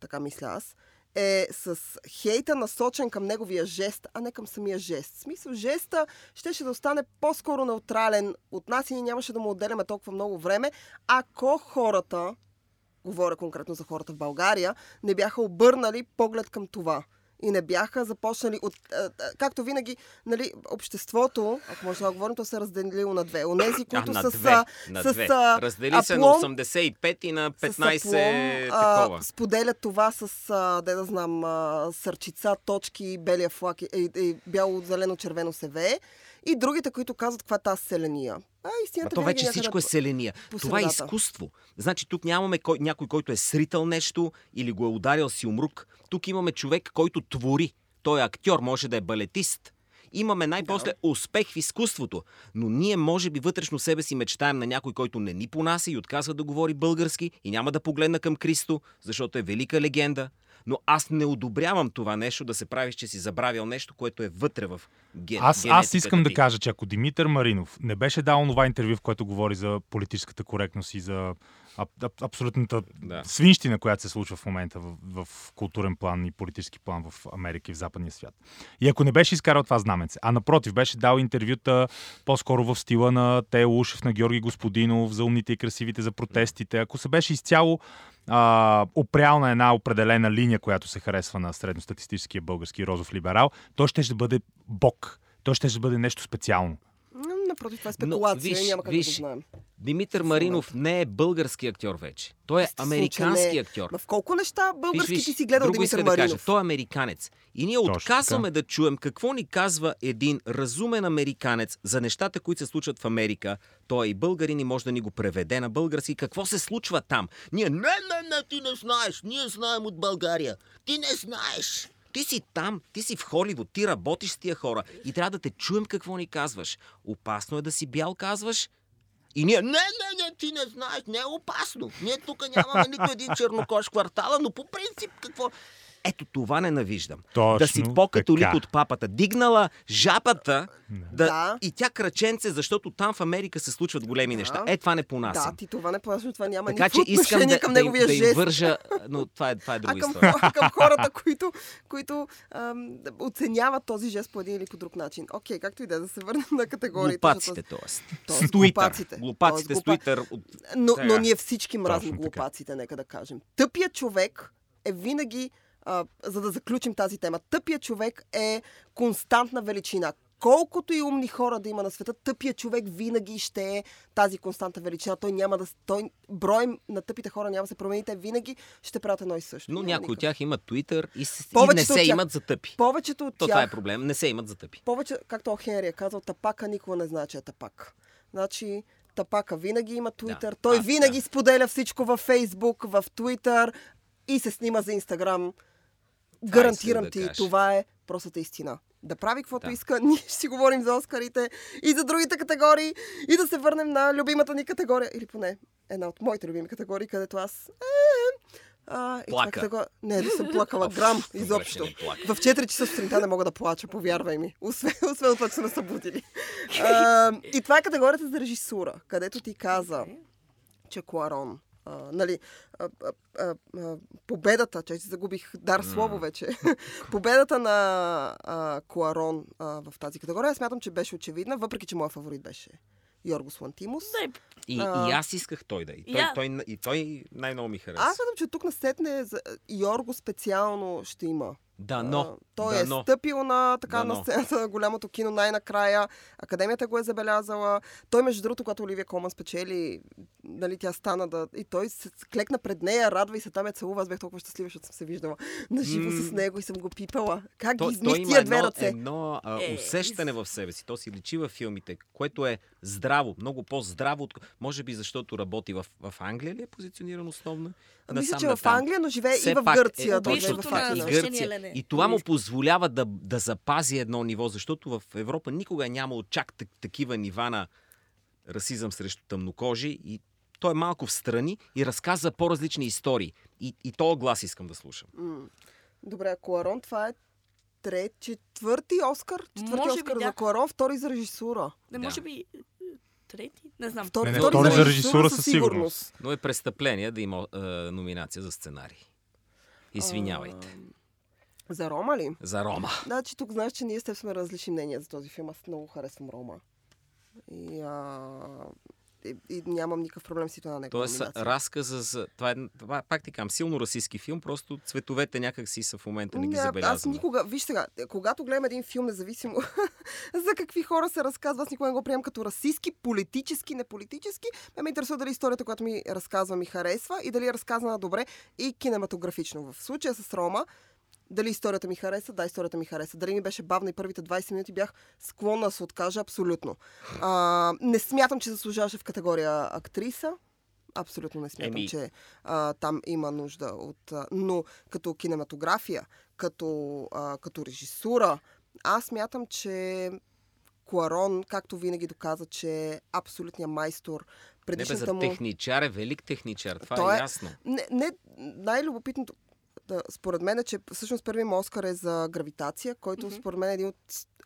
така мисля аз, е с хейта насочен към неговия жест, а не към самия жест. В смисъл, жеста щеше да остане по-скоро неутрален от нас и ние нямаше да му отделяме толкова много време, ако хората, говоря конкретно за хората в България, не бяха обърнали поглед към това. И не бяха започнали от... а, а, Както винаги, нали, обществото, ако може да говорим, то се е разделило на две. Онези, които а, са две. с, на с две. а, Раздели се на апломб, 85 и на с 15 апломб, а, такова. споделят това с, а, де да знам, а, сърчица, точки, белия флаг и, и, и бяло, зелено, червено се вее. И другите, които казват каква е тази селения. А, А истината то винаги вече всичко е селения. Това е изкуство. Значи тук нямаме кой, някой, който е сритал нещо или го е ударил си умрук. Тук имаме човек, който твори. Той е актьор, може да е балетист. Имаме най-после успех в изкуството, но ние може би вътрешно себе си мечтаем на някой, който не ни понася и отказва да говори български и няма да погледна към Кристо, защото е велика легенда. Но аз не одобрявам това нещо да се правиш, че си забравил нещо, което е вътре в ген... Аз, аз искам да ти. кажа, че ако Димитър Маринов не беше дал това интервю, в което говори за политическата коректност и за аб, абсолютната Да. свинщина, която се случва в момента в, в културен план и политически план в Америка и в западния свят. И ако не беше изкарал това знаменце, а напротив, беше дал интервюта по-скоро в стила на Тео Ушев, на Георги Господинов, за умните и красивите, за протестите, ако се беше изцяло а, опрял на една определена линия, която се харесва на средностатистическия български розов либерал, той ще бъде бог. Ще ще бъде нещо специално. Напротив, това е Но, спекулация, виж, няма как виж, да го знаем. Димитър Маринов не е български актьор вече. Той е Естествено, американски не. актьор. Ма в колко неща български Виж, ти си гледал друго Димитър иска да Маринов? кажа. Той е американец. И ние Точно отказваме да чуем какво ни казва един разумен американец за нещата, които се случват в Америка. Той е и българин и може да ни го преведе на български. Какво се случва там? Ние, не, не, не, ти не знаеш. Ние знаем от България. Ти не знаеш. Ти си там, ти си в Холивуд, ти работиш с тия хора и трябва да те чуем какво ни казваш. Опасно е да си бял, казваш. И ние, не, не, не, ти не знаеш, не е опасно. Ние тук нямаме нито един чернокош в квартала, но по принцип какво... Ето това ненавиждам. Точно да си по-католик така. от папата. Дигнала жабата да, Да. и тя краченце, защото там в Америка се случват големи Да. неща. Е, това не Да, понасям. ти това не плащаш, това няма така че искам да, към да, неговия да жест. вържа, но това е, това е друга а към, история. към хората, [LAUGHS] които, които ам, оценяват този жест по един или по друг начин. Окей, както и да е, да се върнем на категориите. Глупаците, т.е. Тоест, глупаците. Глупаците с Туитър. от- Но, но ние всички мразим глупаците, нека да кажем. Тъпия човек е винаги, а, за да заключим тази тема, тъпия човек е константна величина. Колкото и умни хора да има на света, тъпия човек винаги ще е тази константна величина. Той няма да... Той, брой на тъпите хора няма да се промени. Те винаги ще правят едно и също. Но някои от тях имат Туитър и, с- и не се тях- имат за тъпи. Повечето от То тях... това е проблем. Не се имат за тъпи. повече, както О. Хенри е казал, тапака никога не значи е тапак. Значи, тапака винаги има Твитър. Да. Той А, винаги да. споделя всичко във Фейсбук, в Твитър и се снима за Инстаграм. Гарантирам да ти, кажа. това е простата истина. Да прави каквото Да. иска, [LAUGHS] ние ще си говорим за Оскарите и за другите категории и да се върнем на любимата ни категория, или поне една от моите любими категории, където аз... Е, а, и това Плака. категория... Не, да съм плакала [LAUGHS] грам изобщо. В 4 часа сутринта не мога да плача, повярвай ми. Освен, [LAUGHS] освен това, че са ме събудили. А, и това е категорията за режисура, където ти каза, че Куарон, а, нали, а, а, а, победата, че си загубих дар слово вече, [LAUGHS] победата на а, Куарон а, в тази категория, смятам, че беше очевидна, въпреки, че моят фаворит беше Йоргос Лантимус. Да, И, А. и аз исках той да е. И той, Я. той, и той най-много ми хареса. Аз смятам, че тук насетне за Йорго специално ще има Да, но. А, той да, е но. стъпил на, така, Дано. на сцената на голямото кино най-накрая. Академията го е забелязала. Той, между другото, когато Оливия Колман спечели, нали, тя стана да... И той се клекна пред нея, радва и се там я целува. Аз бях толкова щастлива, защото съм се виждала на живо с М. него и съм го пипала. Как ги Той, той измих има тия две едно, ръце? едно а, Е, усещане в себе си. То си личи във филмите, което е здраво, много по-здраво. От... Може би защото работи в, в Англия ли е позициониран основно? Мисля, че е в. Англия, но живее Все и в Гърция. Е, да точно в Гърция. Елене. и това му позволява да, да запази едно ниво, защото в Европа никога е нямало чак так- такива нива на расизъм срещу тъмнокожи и той е малко в страни и разказва по-различни истории. И, и този глас искам да слушам. Добре, Куарон, това е трет, четвърти Оскар. Четвърти Може би, Оскар да. за Куарон, втори за режисура. Не, Да. може би е, трети? Не знам. Втори, Не, не, втори, втори за режисура със със сигурност. Но е престъпление да има е, номинация за сценарий. Извинявайте. А, За Рома ли? За Рома. Значи тук знаеш, че ние с теб сме различни мнения за този филм. Аз много харесвам Рома. И, а, и, и нямам никакъв проблем с нито една негова Тоест, разказа за... Това е, това, пак ти казвам, силно расистски филм, просто цветовете някак си са в момента не ги Не, Аз никога, виж сега, когато гледам един филм, независимо [LAUGHS] за какви хора се разказва, аз никога не го приемам като расистски, политически, неполитически. Ме ме интересува дали историята, която ми разказва, ми харесва и дали е разказана добре и кинематографично. В случая с Рома, дали историята ми хареса? Да, историята ми хареса. Дали ми беше бавна и първите 20 минути бях склонна да се откажа? Абсолютно. А, не смятам, че заслужаваше в категория актриса. Абсолютно не смятам, Еми. че а, там има нужда от... А, но като кинематография, като, а, като режисура, аз смятам, че Куарон, както винаги доказа, че е абсолютният майстор. Не бе, Предишната за му... техничар е велик техничар. Това Той е е- ясно. Не, не най-любопитното, да, според мен е, че всъщност първият му Оскар е за Гравитация, който Мгм. според мен е един от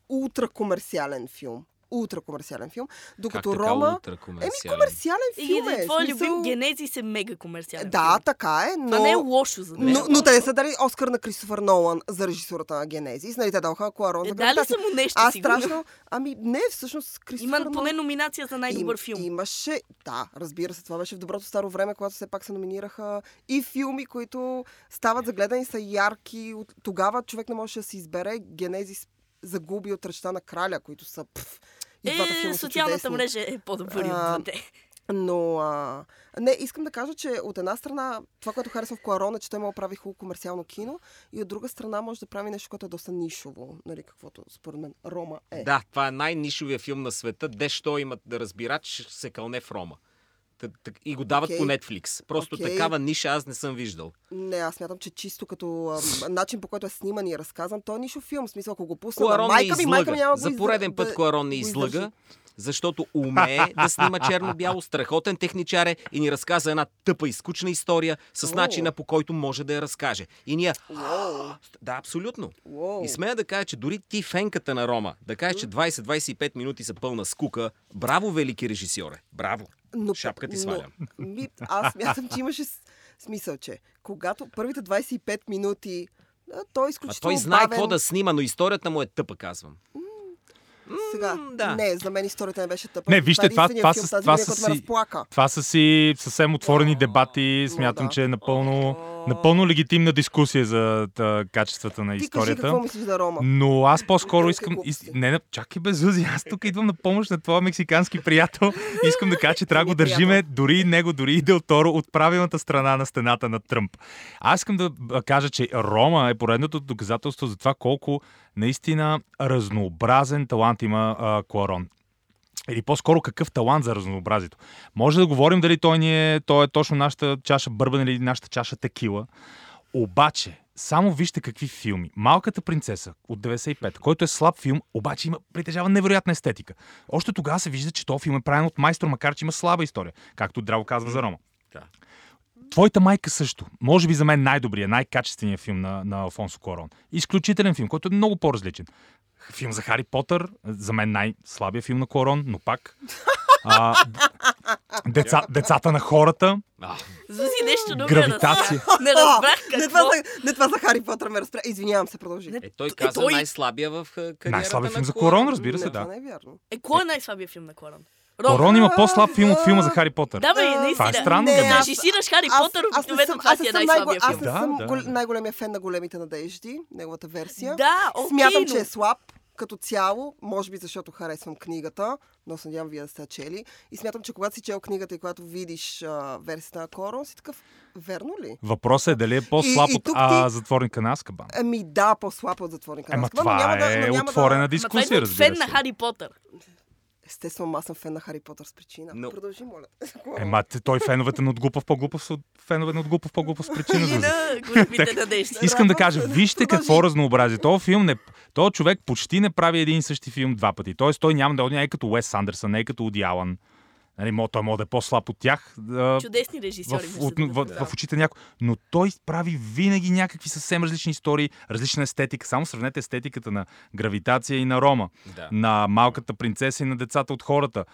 ултракомерциален филм. Ултракомерциален филм. Как Докато така Рома... ултра Еми, комерциален? комерциален И филм е. твой смисъл- любим Генезис е мега комерциален. Да, филм. така е, но... Това не е лошо за мен. но, но те не са дали Оскар на Кристофър Нолан за режисурата на Генезис. Нали, те даваха Куарон Е, за дали са му нещо Аз сигурно? страшно... Ами не, всъщност Кристофър Има поне номинация за най-добър Им- филм. Имаше, да, разбира се, това беше в доброто старо време, когато все пак се номинираха и филми, които стават за гледане са ярки. От... Тогава човек не можеше да си избере. Генезис загуби от речта на краля, които са... Пф, и двата Е, филма социалната мрежа е по-добър от двете. Но, а... не, искам да кажа, че от една страна, това, което харесвам в Куарон е, че той може да прави хубаво комерциално кино и от друга страна може да прави нещо, което е доста нишово, нали, каквото според мен Рома е. Да, това е най-нишовия филм на света. Дещо имат да разбират, че се кълне в Рома. И го дават Окей. по Netflix. Просто Окей. такава ниша аз не съм виждал. Не, аз смятам, че чисто като а, начин по който е сниман и разказан, той е нишов филм. В смисъл, ако го пусна Куарон майка ми, майка ми няма да За пореден път да Куарон не излъга. защото умее да снима черно-бяло, страхотен техничар е и ни разказа една тъпа и скучна история с начина по който може да я разкаже. И ние... Да, абсолютно. И смея да кажа, че дори ти фенката на Рома, да кажеш, че 20-25 минути са пълна скука, браво, велики режисьоре. Браво. Но, Шапка ти но- свалям. Ми, аз мятам, че имаше смисъл, че когато първите 25 минути а, той е А изключително той знае бавен. какво да снима, но историята му е тъпа, казвам. Сега, да. не, за мен историята не беше тъпа. Не, вижте, това- е това филм това година, с който ме си- разплака. Това са си съвсем отворени дебати. Смятам, че е напълно, напълно легитимна дискусия за та, качествата на Ти историята. какво мислиш за Рома. Но аз по-скоро искам... Из... Не, чакай бе, Зузи, аз тук идвам на помощ на твоя мексикански приятел. [LAUGHS] Искам да кажа, че трябва да го държиме дори него, дори и Дел Торо от правилната страна на стената на Тръмп. Аз искам да кажа, че Рома е поредното доказателство за това колко наистина разнообразен талант има а, Куарон. Или по-скоро какъв талант за разнообразието. Може да говорим дали той, ни е, той е точно нашата чаша бърбан или нашата чаша текила. Обаче, само вижте какви филми. Малката принцеса от 95, който е слаб филм, обаче има, притежава невероятна естетика. Още тогава се вижда, че този филм е правен от майстор, макар че има слаба история, както Драго казва за Рома. Да. Твоята майка също. Може би за мен най-добрият, най-качественият филм на, на Алфонсо Корон. Изключителен филм, който е много по-различен. Филм за Хари Потър, за мен най-слабия филм на Корон, но пак. А, деца, децата на хората, Зузи нещо друго Гравитация. [LAUGHS] Не разбрах А, не, какво. това за, не това за Хари Потър ме разпря. Извинявам се, продължи. Не, е, той Е, каза той- най-слабия в е, кариерата Най-слабия на филм за Куарон. Корон, разбира се, не, да. Това не е вярно. Е, кой е най-слабият филм на Корон? Корон има по-слаб филм от филма за Хари Потър. Да, бе, Това е наистина. странно, Не, аз- режисираш Хари Аз, Потър, обикновено съм, това аз си е най-слабия най- аз филм. не Да, съм да. гол, най-големия фен на големите надежди, неговата версия. Да, окей, Смятам, но... че е слаб като цяло, може би защото харесвам книгата, но се надявам вие да сте чели. И смятам, че когато си чел книгата и когато видиш а, версията на Корон, си такъв, верно ли? Въпросът е дали е по-слаб И- и от тук а, ти- затворника на Аскабан. Ами да, по-слаб от затворника. на Ема Азкабан, но това няма да- е но няма отворена Да... Дискусия, разбира фен на се. Хари Потър. Естествено, аз съм фен на Хари Потър с причина. Но- Продължи, моля. [LAUGHS] Ема, той феновете на отглупав по-глупав са от фенове на отглупав по-глупав с причина. Надежди. Искам да кажа, вижте какво разнообразие. Този филм не... Този човек почти не прави един и същи филм два пъти. Тоест той няма да не е като Уес Андерсън, не е като Уди Алън. Нали, мо- той може да е по-слаб от тях. Да, Чудесни режисьори. в, между в, в, в очите някой. Но той прави винаги някакви съвсем различни истории, различна естетика. Само сравнете естетиката на гравитация и на Рома, Да. на малката принцеса и на децата от хората.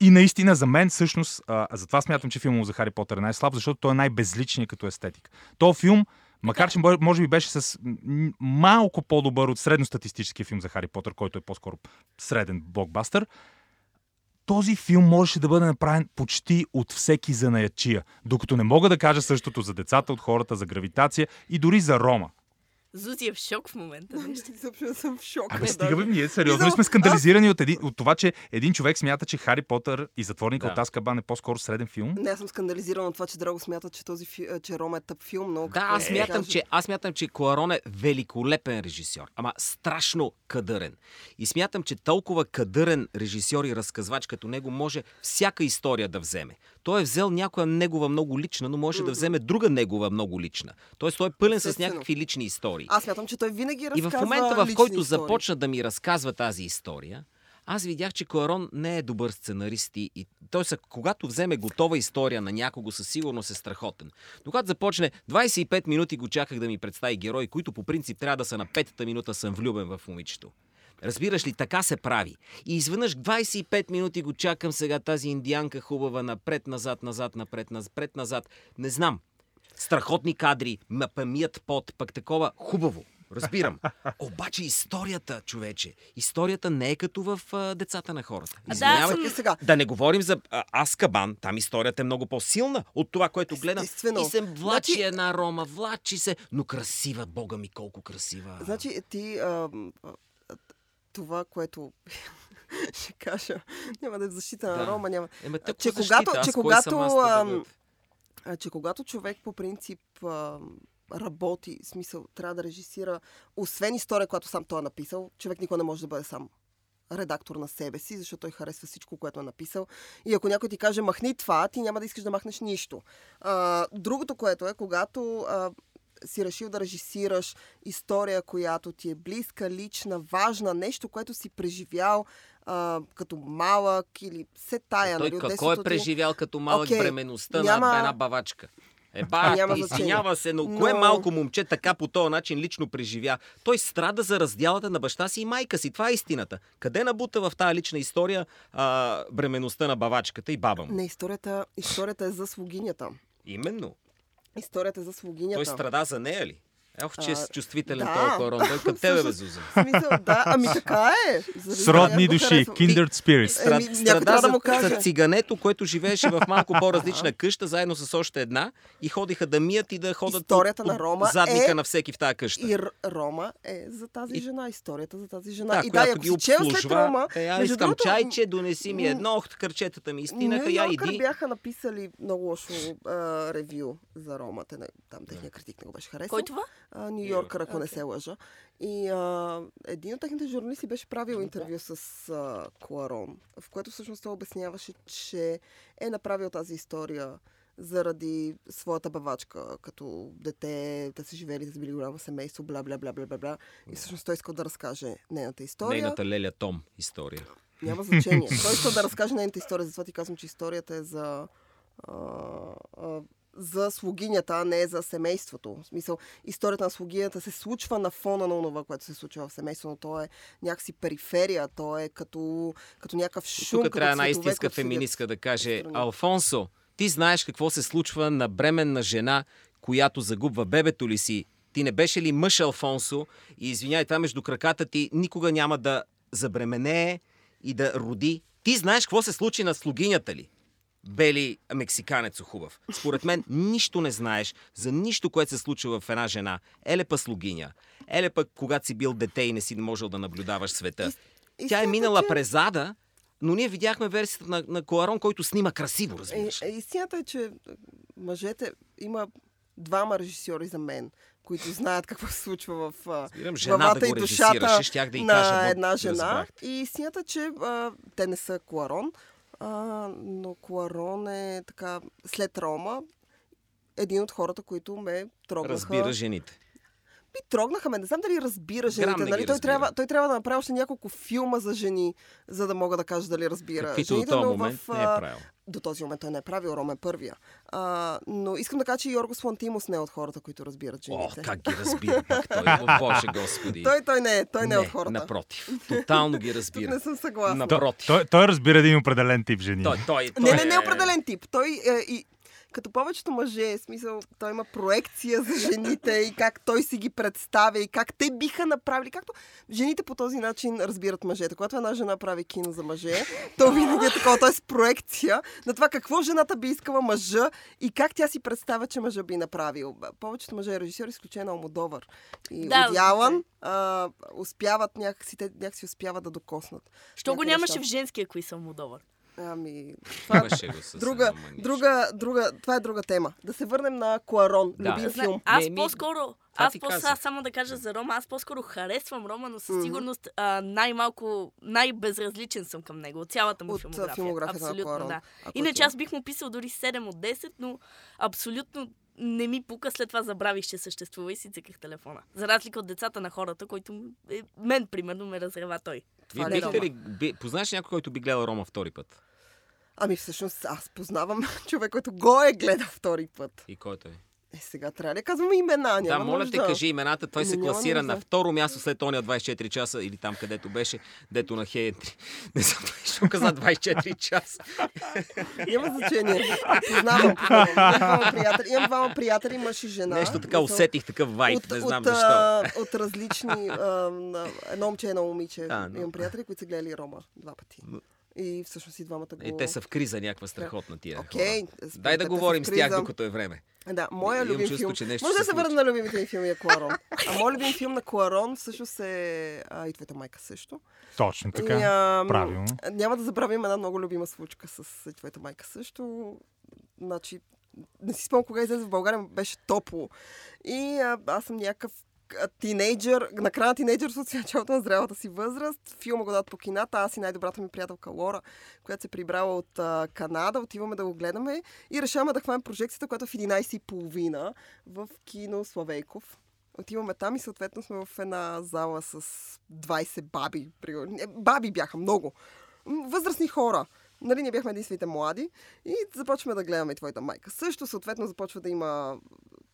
И наистина за мен всъщност, а, затова смятам, че филмът за Хари Потър е най-слаб, защото той е най-безличният като естетика. То филм, макар че може- би беше с малко по-добър от средностатистическия филм за Хари Потър, който е по-скоро среден блокбастър, този филм можеше да бъде направен почти от всеки занаячия. Докато не мога да кажа същото за децата от хората, за гравитация и дори за Рома. Зузи е в шок в момента. Изобщо съм в шок. Абе, стига бе, ние сериозно сме скандализирани от, един, от това, че един човек смята, че Хари Потър и затворника Да. от Аскабан е по-скоро среден филм? Не, аз съм скандализирана от това, че Драго смята, че, този фи... че Рома е тъп филм, но... Да, аз смятам, кажа? че, аз смятам, че Куарон е великолепен режисьор, ама страшно кадърен. И смятам, че толкова кадърен режисьор и разказвач като него може всяка история да вземе. Той е взел някоя негова много лична, но може да вземе друга негова много лична. Тоест той е пълен с някакви лични истории. Аз смятам, че той винаги И разказва в момента, в който истории. започна да ми разказва тази история, аз видях, че Куарон не е добър сценарист и, и той са, когато вземе готова история на някого, със сигурност е страхотен. Но когато започне 25 минути го чаках да ми представи герои, които по принцип трябва да са на петата минута съм влюбен в момичето. Разбираш ли, така се прави. И изведнъж 25 минути го чакам сега тази индианка хубава, напред, назад, назад, напред, напред, назад. Не знам. Страхотни кадри, ме памият под, пък такова хубаво. Разбирам. [LAUGHS] Обаче историята, човече, историята не е като в а, децата на хората. да, Извинявай, Е, сега, да не говорим за а, Аскабан, там историята е много по-силна от това, което гледам. Естествено. И се влачи Значи- една рома, влачи се, но красива, бога ми, колко красива. Значи ти а, това, което [LAUGHS] ще кажа, няма да е в защита на Да. Рома, няма. Ема, тъкмо че защита, когато- аз че когато? А, че когато човек по принцип а, работи, смисъл, трябва да режисира, освен история, която сам той е написал, човек никога не може да бъде сам редактор на себе си, защото той харесва всичко, което е написал. И ако някой ти каже махни това, ти няма да искаш да махнеш нищо. А, другото, което е, когато а, си решил да режисираш история, която ти е близка, лична, важна, нещо, което си преживял, а, като малък или се тая. Той нали, какво е ти. преживял като малък Окей, бременността няма- на една бавачка? Е, ба, [LAUGHS] Няма извинява се, но, Но- кое малко момче така по този начин лично преживя? Той страда за раздялата на баща си и майка си. Това е истината. Къде набута в тази лична история а, бременността на бавачката и баба му? Не, историята, историята е за слугинята. Именно. Историята за слугинята. Той страда за нея ли? Ох, че е А, чувствителен да. този корон. Той към тебе, бе, Зуза. Смисъл, да, ами така е. Заради Сродни души, харесвам. kindred spirits. Еми, страда трябва да му каже. за цигането, което живееше в малко [LAUGHS] по-различна къща, заедно с още една и ходиха да мият и да ходят Историята от, на Рома задника е- на всеки в тази къща. И Рома е за тази жена, историята за тази жена. Да, и да, ако ги си чел след обслужва. Рома, Е, аз искам другото, чайче, донеси ми едно, ох, кърчетата ми изтинаха, Нью я иди. бяха написали много лошо ревю за Рома. Там техния критик не го беше харесал. Кой това? Нью Йоркър, ако не Окей. се лъжа. И а, един от техните журналисти беше правил интервю с а, Куарон, в което всъщност той обясняваше, че е направил тази история заради своята бавачка, като дете, те са живели, те са били голямо семейство, бла, бла, бла, бла, бла, бла. И всъщност той искал да разкаже нейната история. Нейната Леля Том история. Няма значение. [LAUGHS] Той искал да разкаже нейната история, затова ти казвам, че историята е за, а, а, за слугинята, а не за семейството. В смисъл, историята на слугинята се случва на фона на това, което се случва в семейството, но то е някакси периферия, то е като, като някакъв шум. Тук трябва една истинска феминистка да каже. Алфонсо, ти знаеш какво се случва на бременна жена, която загубва бебето ли си? Ти не беше ли мъж, Алфонсо? И извиняй, това между краката ти никога няма да забременее и да роди. Ти знаеш какво се случи на слугинята ли? Бели мексиканец хубав. Според мен нищо не знаеш за нищо, което се случва в една жена. Еле па слугиня. Еле пък, когато си бил дете и не си можел да наблюдаваш света. Тя е минала че- през ада, но ние видяхме версията на, на Коларон, който снима красиво, Е, разбираш. е, истината е, че мъжете има двама режисьори за мен, които знаят какво се случва в Разбирам, главата да и душата да на кажа. една жена. разбрахте. И истината, че а, те не са Куарон, а, но Куарон е така, след Рома, един от хората, които ме трогнаха. Разбира жените. Би трогнаха ме. Не знам дали разбира жените. не ги нали? той, разбира. трябва, той трябва да направи още няколко филма за жени, за да мога да кажа дали разбира Каквито до жените. този но момент в, не е правил. до този момент той не е правил, Ром е първия. А, но искам да кажа, че Йоргос Лантимос не е от хората, които разбират О, жените. как ги разбира [LAUGHS] той. О, Боже Господи. Той, той не е, той не, е от хората. напротив. Тотално ги разбира. не съм съгласна. Той, Напротив. той, той разбира един определен тип жени. Той, той, той Не, не, не е- определен тип. Той е и като повечето мъже, смисъл, той има проекция за жените и как той си ги представя и как те биха направили. Както жените по този начин разбират мъжете. Когато една жена прави кино за мъже, то винаги е такова, т.е. проекция на това какво жената би искала мъжа и как тя си представя, че мъжа би направил. Повечето мъже режисьори, изключение на Омодовър и Да, от Ялан, а, успяват някакси, те някакси успяват да докоснат. Що го нямаше неща. в женския кои съм Модовър? Ами, това, го с друга, друга, друга, това е друга тема. Да се върнем на Куарон, Да. любим Зна- филм. Аз по-скоро, това аз по само да кажа за Рома, аз по-скоро харесвам Рома, но със сигурност а, най-малко, най-безразличен съм към него от цялата му От, филмография. филмографията на абсолютно, Куарон. да. Иначе аз бих му писал дори 7 от 10, но абсолютно не ми пука, след това забравих, че съществува и си цъках телефона. За разлика от децата на хората, които е, мен, примерно, ме разрева той. Това Вие е бихте ли, би, познаш някой, който би гледал Рома втори път? Ами всъщност аз познавам [LAUGHS] човек, който го е гледал втори път. И кой той? Е, сега трябва ли да казваме имена? Няма да, моля те, кажи имената. Той се класира на второ място след ония 24 часа или там където беше, дето на Хей. Не знам, защо каза 24 часа. Няма значение. Познавам. Имам двама приятели, мъж и жена. Нещо така усетих такъв вайб, не знам от, защо. от различни... Едно момче, едно момиче. Имам приятели, които са гледали Рома два пъти. И всъщност и двамата го... Е, те са в криза някаква страхотна тия Окей. според Дай да говорим с тях, докато е време. Да, моя Имам любим чувство, филм. че нещо Може да се върна на любимите ми филми е Куарон. А моят любим филм на Куарон всъщност е а, И твоята майка също. Точно така. И, ам, Правилно. Няма да забравим една много любима случка с И твоята майка също. Значи, не си спомням кога излезе в България, но беше топло. И а, аз съм някакъв а, тинейджър, на края на тинейджърството си, началото на зрелата си възраст. Филма го дадат по кината, аз и най-добрата ми приятелка Лора, която се прибрала от а, Канада, отиваме да го гледаме и решаваме да хванем прожекцията, която е в 11.30 в кино Славейков. Отиваме там и съответно сме в една зала с 20 баби. Не, Баби бяха много. Възрастни хора. Нали, ние бяхме единствените млади и започваме да гледаме и твоята майка. Също, съответно, започва да има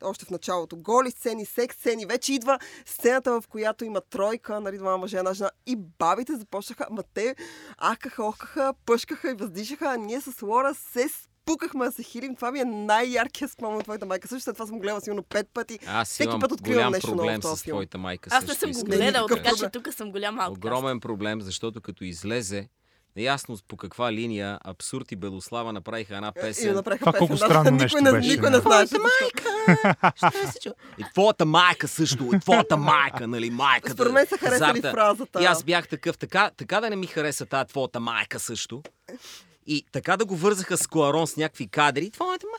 още в началото голи сцени, секс сцени. Вече идва сцената, в която има тройка, нали, двама мъже, една жена. И бабите започнаха, ма те акаха, охкаха, пъшкаха и въздишаха, а ние с Лора се спукахме да се хилим. Това ми е най-яркият спомен от твоята майка. Също след това съм го гледала сигурно пет пъти. Аз Всеки имам път откривам голям нещо ново в проблем този филм. твоята майка. Аз не съм го искам Не, да гледал, кажа. никакъв така че проблем. тук съм голям ауткаст. Огромен проблем, защото като излезе, неясно по каква линия Абсурд и Белослава направиха една И песен. направиха Това песен. колко Да, странно никой нещо не, беше, Никой не знаеше. И твоята майка също, и твоята майка, нали, майка. Според мен са харесали Зарта. фразата. И аз бях такъв, така, така да не ми хареса тази твоята майка също. И така да го вързаха с Кларон с някакви кадри. Твоята майка.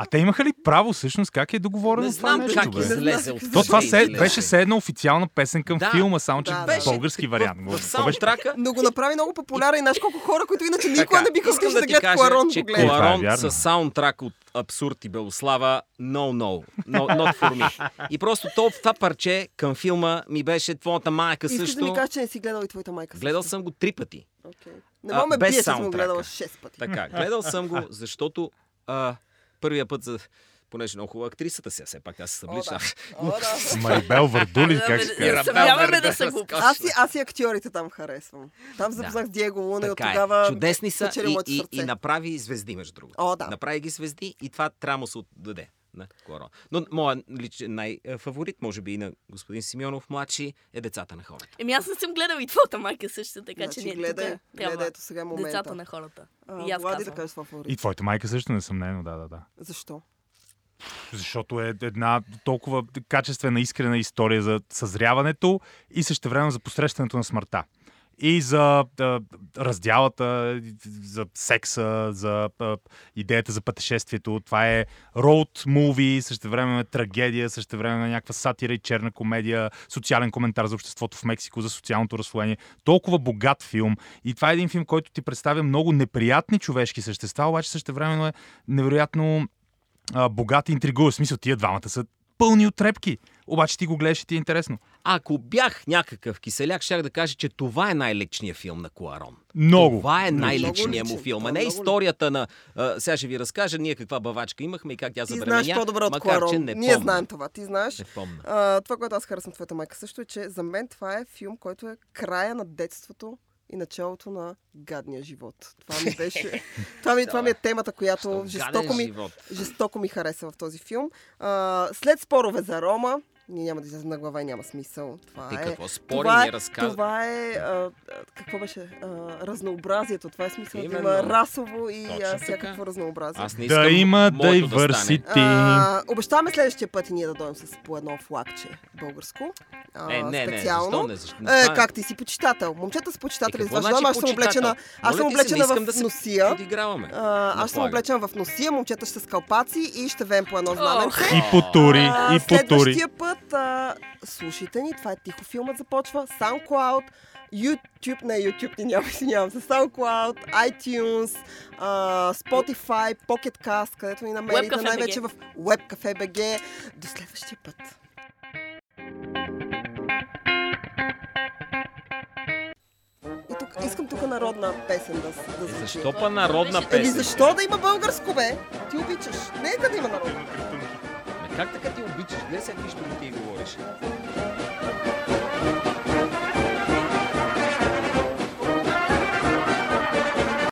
А те имаха ли право всъщност? Как е договорено Не това знам нещо, как бе? излезе от. То това се, беше все една официална песен към Да. филма, само че Да, да. български вариант. В, в беше? саундтрака Но го направи много популярен и знаеш колко хора, които иначе никога не биха искали да ти гледат кажа, Кларон че. Това е Кларон вярно. с саундтрак от Абсурд и Белослава, no, no, no not for me. И просто то, това парче към филма ми беше твоята майка Искаш да също. ми кажеш, че не си гледал и твоята майка. Гледал също? съм го три пъти. Окей. Не мога ме без бие, че съм го гледала 6 пъти. Така, гледал съм го, защото а, първия път за понеже много хубава актрисата сега, все пак аз се О, събличам. да. О, да. [LAUGHS] Марибел Върдули, как се казва? Съмняваме да са глупости. Аз и, аз и актьорите там харесвам. Там запознах с Диего Луна и от Така тогава... е. Чудесни са и, и, и направи звезди, между другото. О, да. Направи ги звезди и това трябва да се отдаде. На Кларон. Но моят личен най-фаворит, може би и на господин Симеонов младши, е децата на хората. Еми аз не съм гледал и твоята майка също, така че Значи, ние гледай, тук гледай, трябва ето сега момента. децата на хората. А, И аз Влади да кажеш фаворит. И твоята майка също несъмнено, да, да, да. Защо? Защото е една толкова качествена, искрена история за съзряването и същевременно за посрещането на смъртта. И за а, раздялата, за секса, за а, идеята за пътешествието. Това е роуд муви, същевременно е трагедия, същевременно е някаква сатира и черна комедия, социален коментар за обществото в Мексико, за социалното разслоение. Толкова богат филм. И това е един филм, който ти представя много неприятни човешки същества, обаче същевременно е невероятно а, богат и интригуващ. В смисъл, тия двамата са пълни от трепки. Обаче ти го гледаш и ти е интересно. Ако бях някакъв киселяк, щях да кажа, че това е най-личният филм на Кларон. Много. Това е най-личният му филм. А Да, не историята на... А, сега ще ви разкажа ние каква бавачка имахме и как тя Ти забременя. знаеш по-добре от макар, че Кларон. не Ние помня. знаем това. Ти знаеш. Не помня. А, това, което аз харесвам твоята майка също е, че за мен това е филм, който е края на детството и началото на гадния живот. Това ми беше... [LAUGHS] това, ми, това ми е темата, която жестоко ми, жестоко ми хареса в този филм. А, след спорове за Рома, ние няма да излезем на глава и няма смисъл. Това Ти е... какво спори, това, ни е, разказва. това е, а, какво беше, а, разнообразието. Това е смисъл да има Именно. расово и Точно а, така. всякакво разнообразие. Аз не Да искам има да стане. diversity. А, обещаваме следващия път и ние да дойдем с по едно флагче българско. А, Е, не, не, специално. защо не? Защо? Е, как ти си почитател? Момчета са почитатели. Е, значи, аз съм почитател? облечена, аз съм не облечена в да се носия. А, аз съм облечена в носия, момчета ще с калпаци и ще веем по едно знаменце. И потури, А, и потури. Следващия път а, слушайте ни, това е тихо филмът започва, SoundCloud, YouTube, не YouTube, ни няма, [LAUGHS] извинявам се, SoundCloud, iTunes, а, Spotify, Pocket Cast, където ни намерите, най-вече в Webcafe BG. До следващия път. И тук, искам тук народна песен да, да Е, звучи. защо па народна Еми песен? защо да има българско, бе? Ти обичаш. Нека да има народна. Как така ти обичаш? Не се нищо не ти говориш.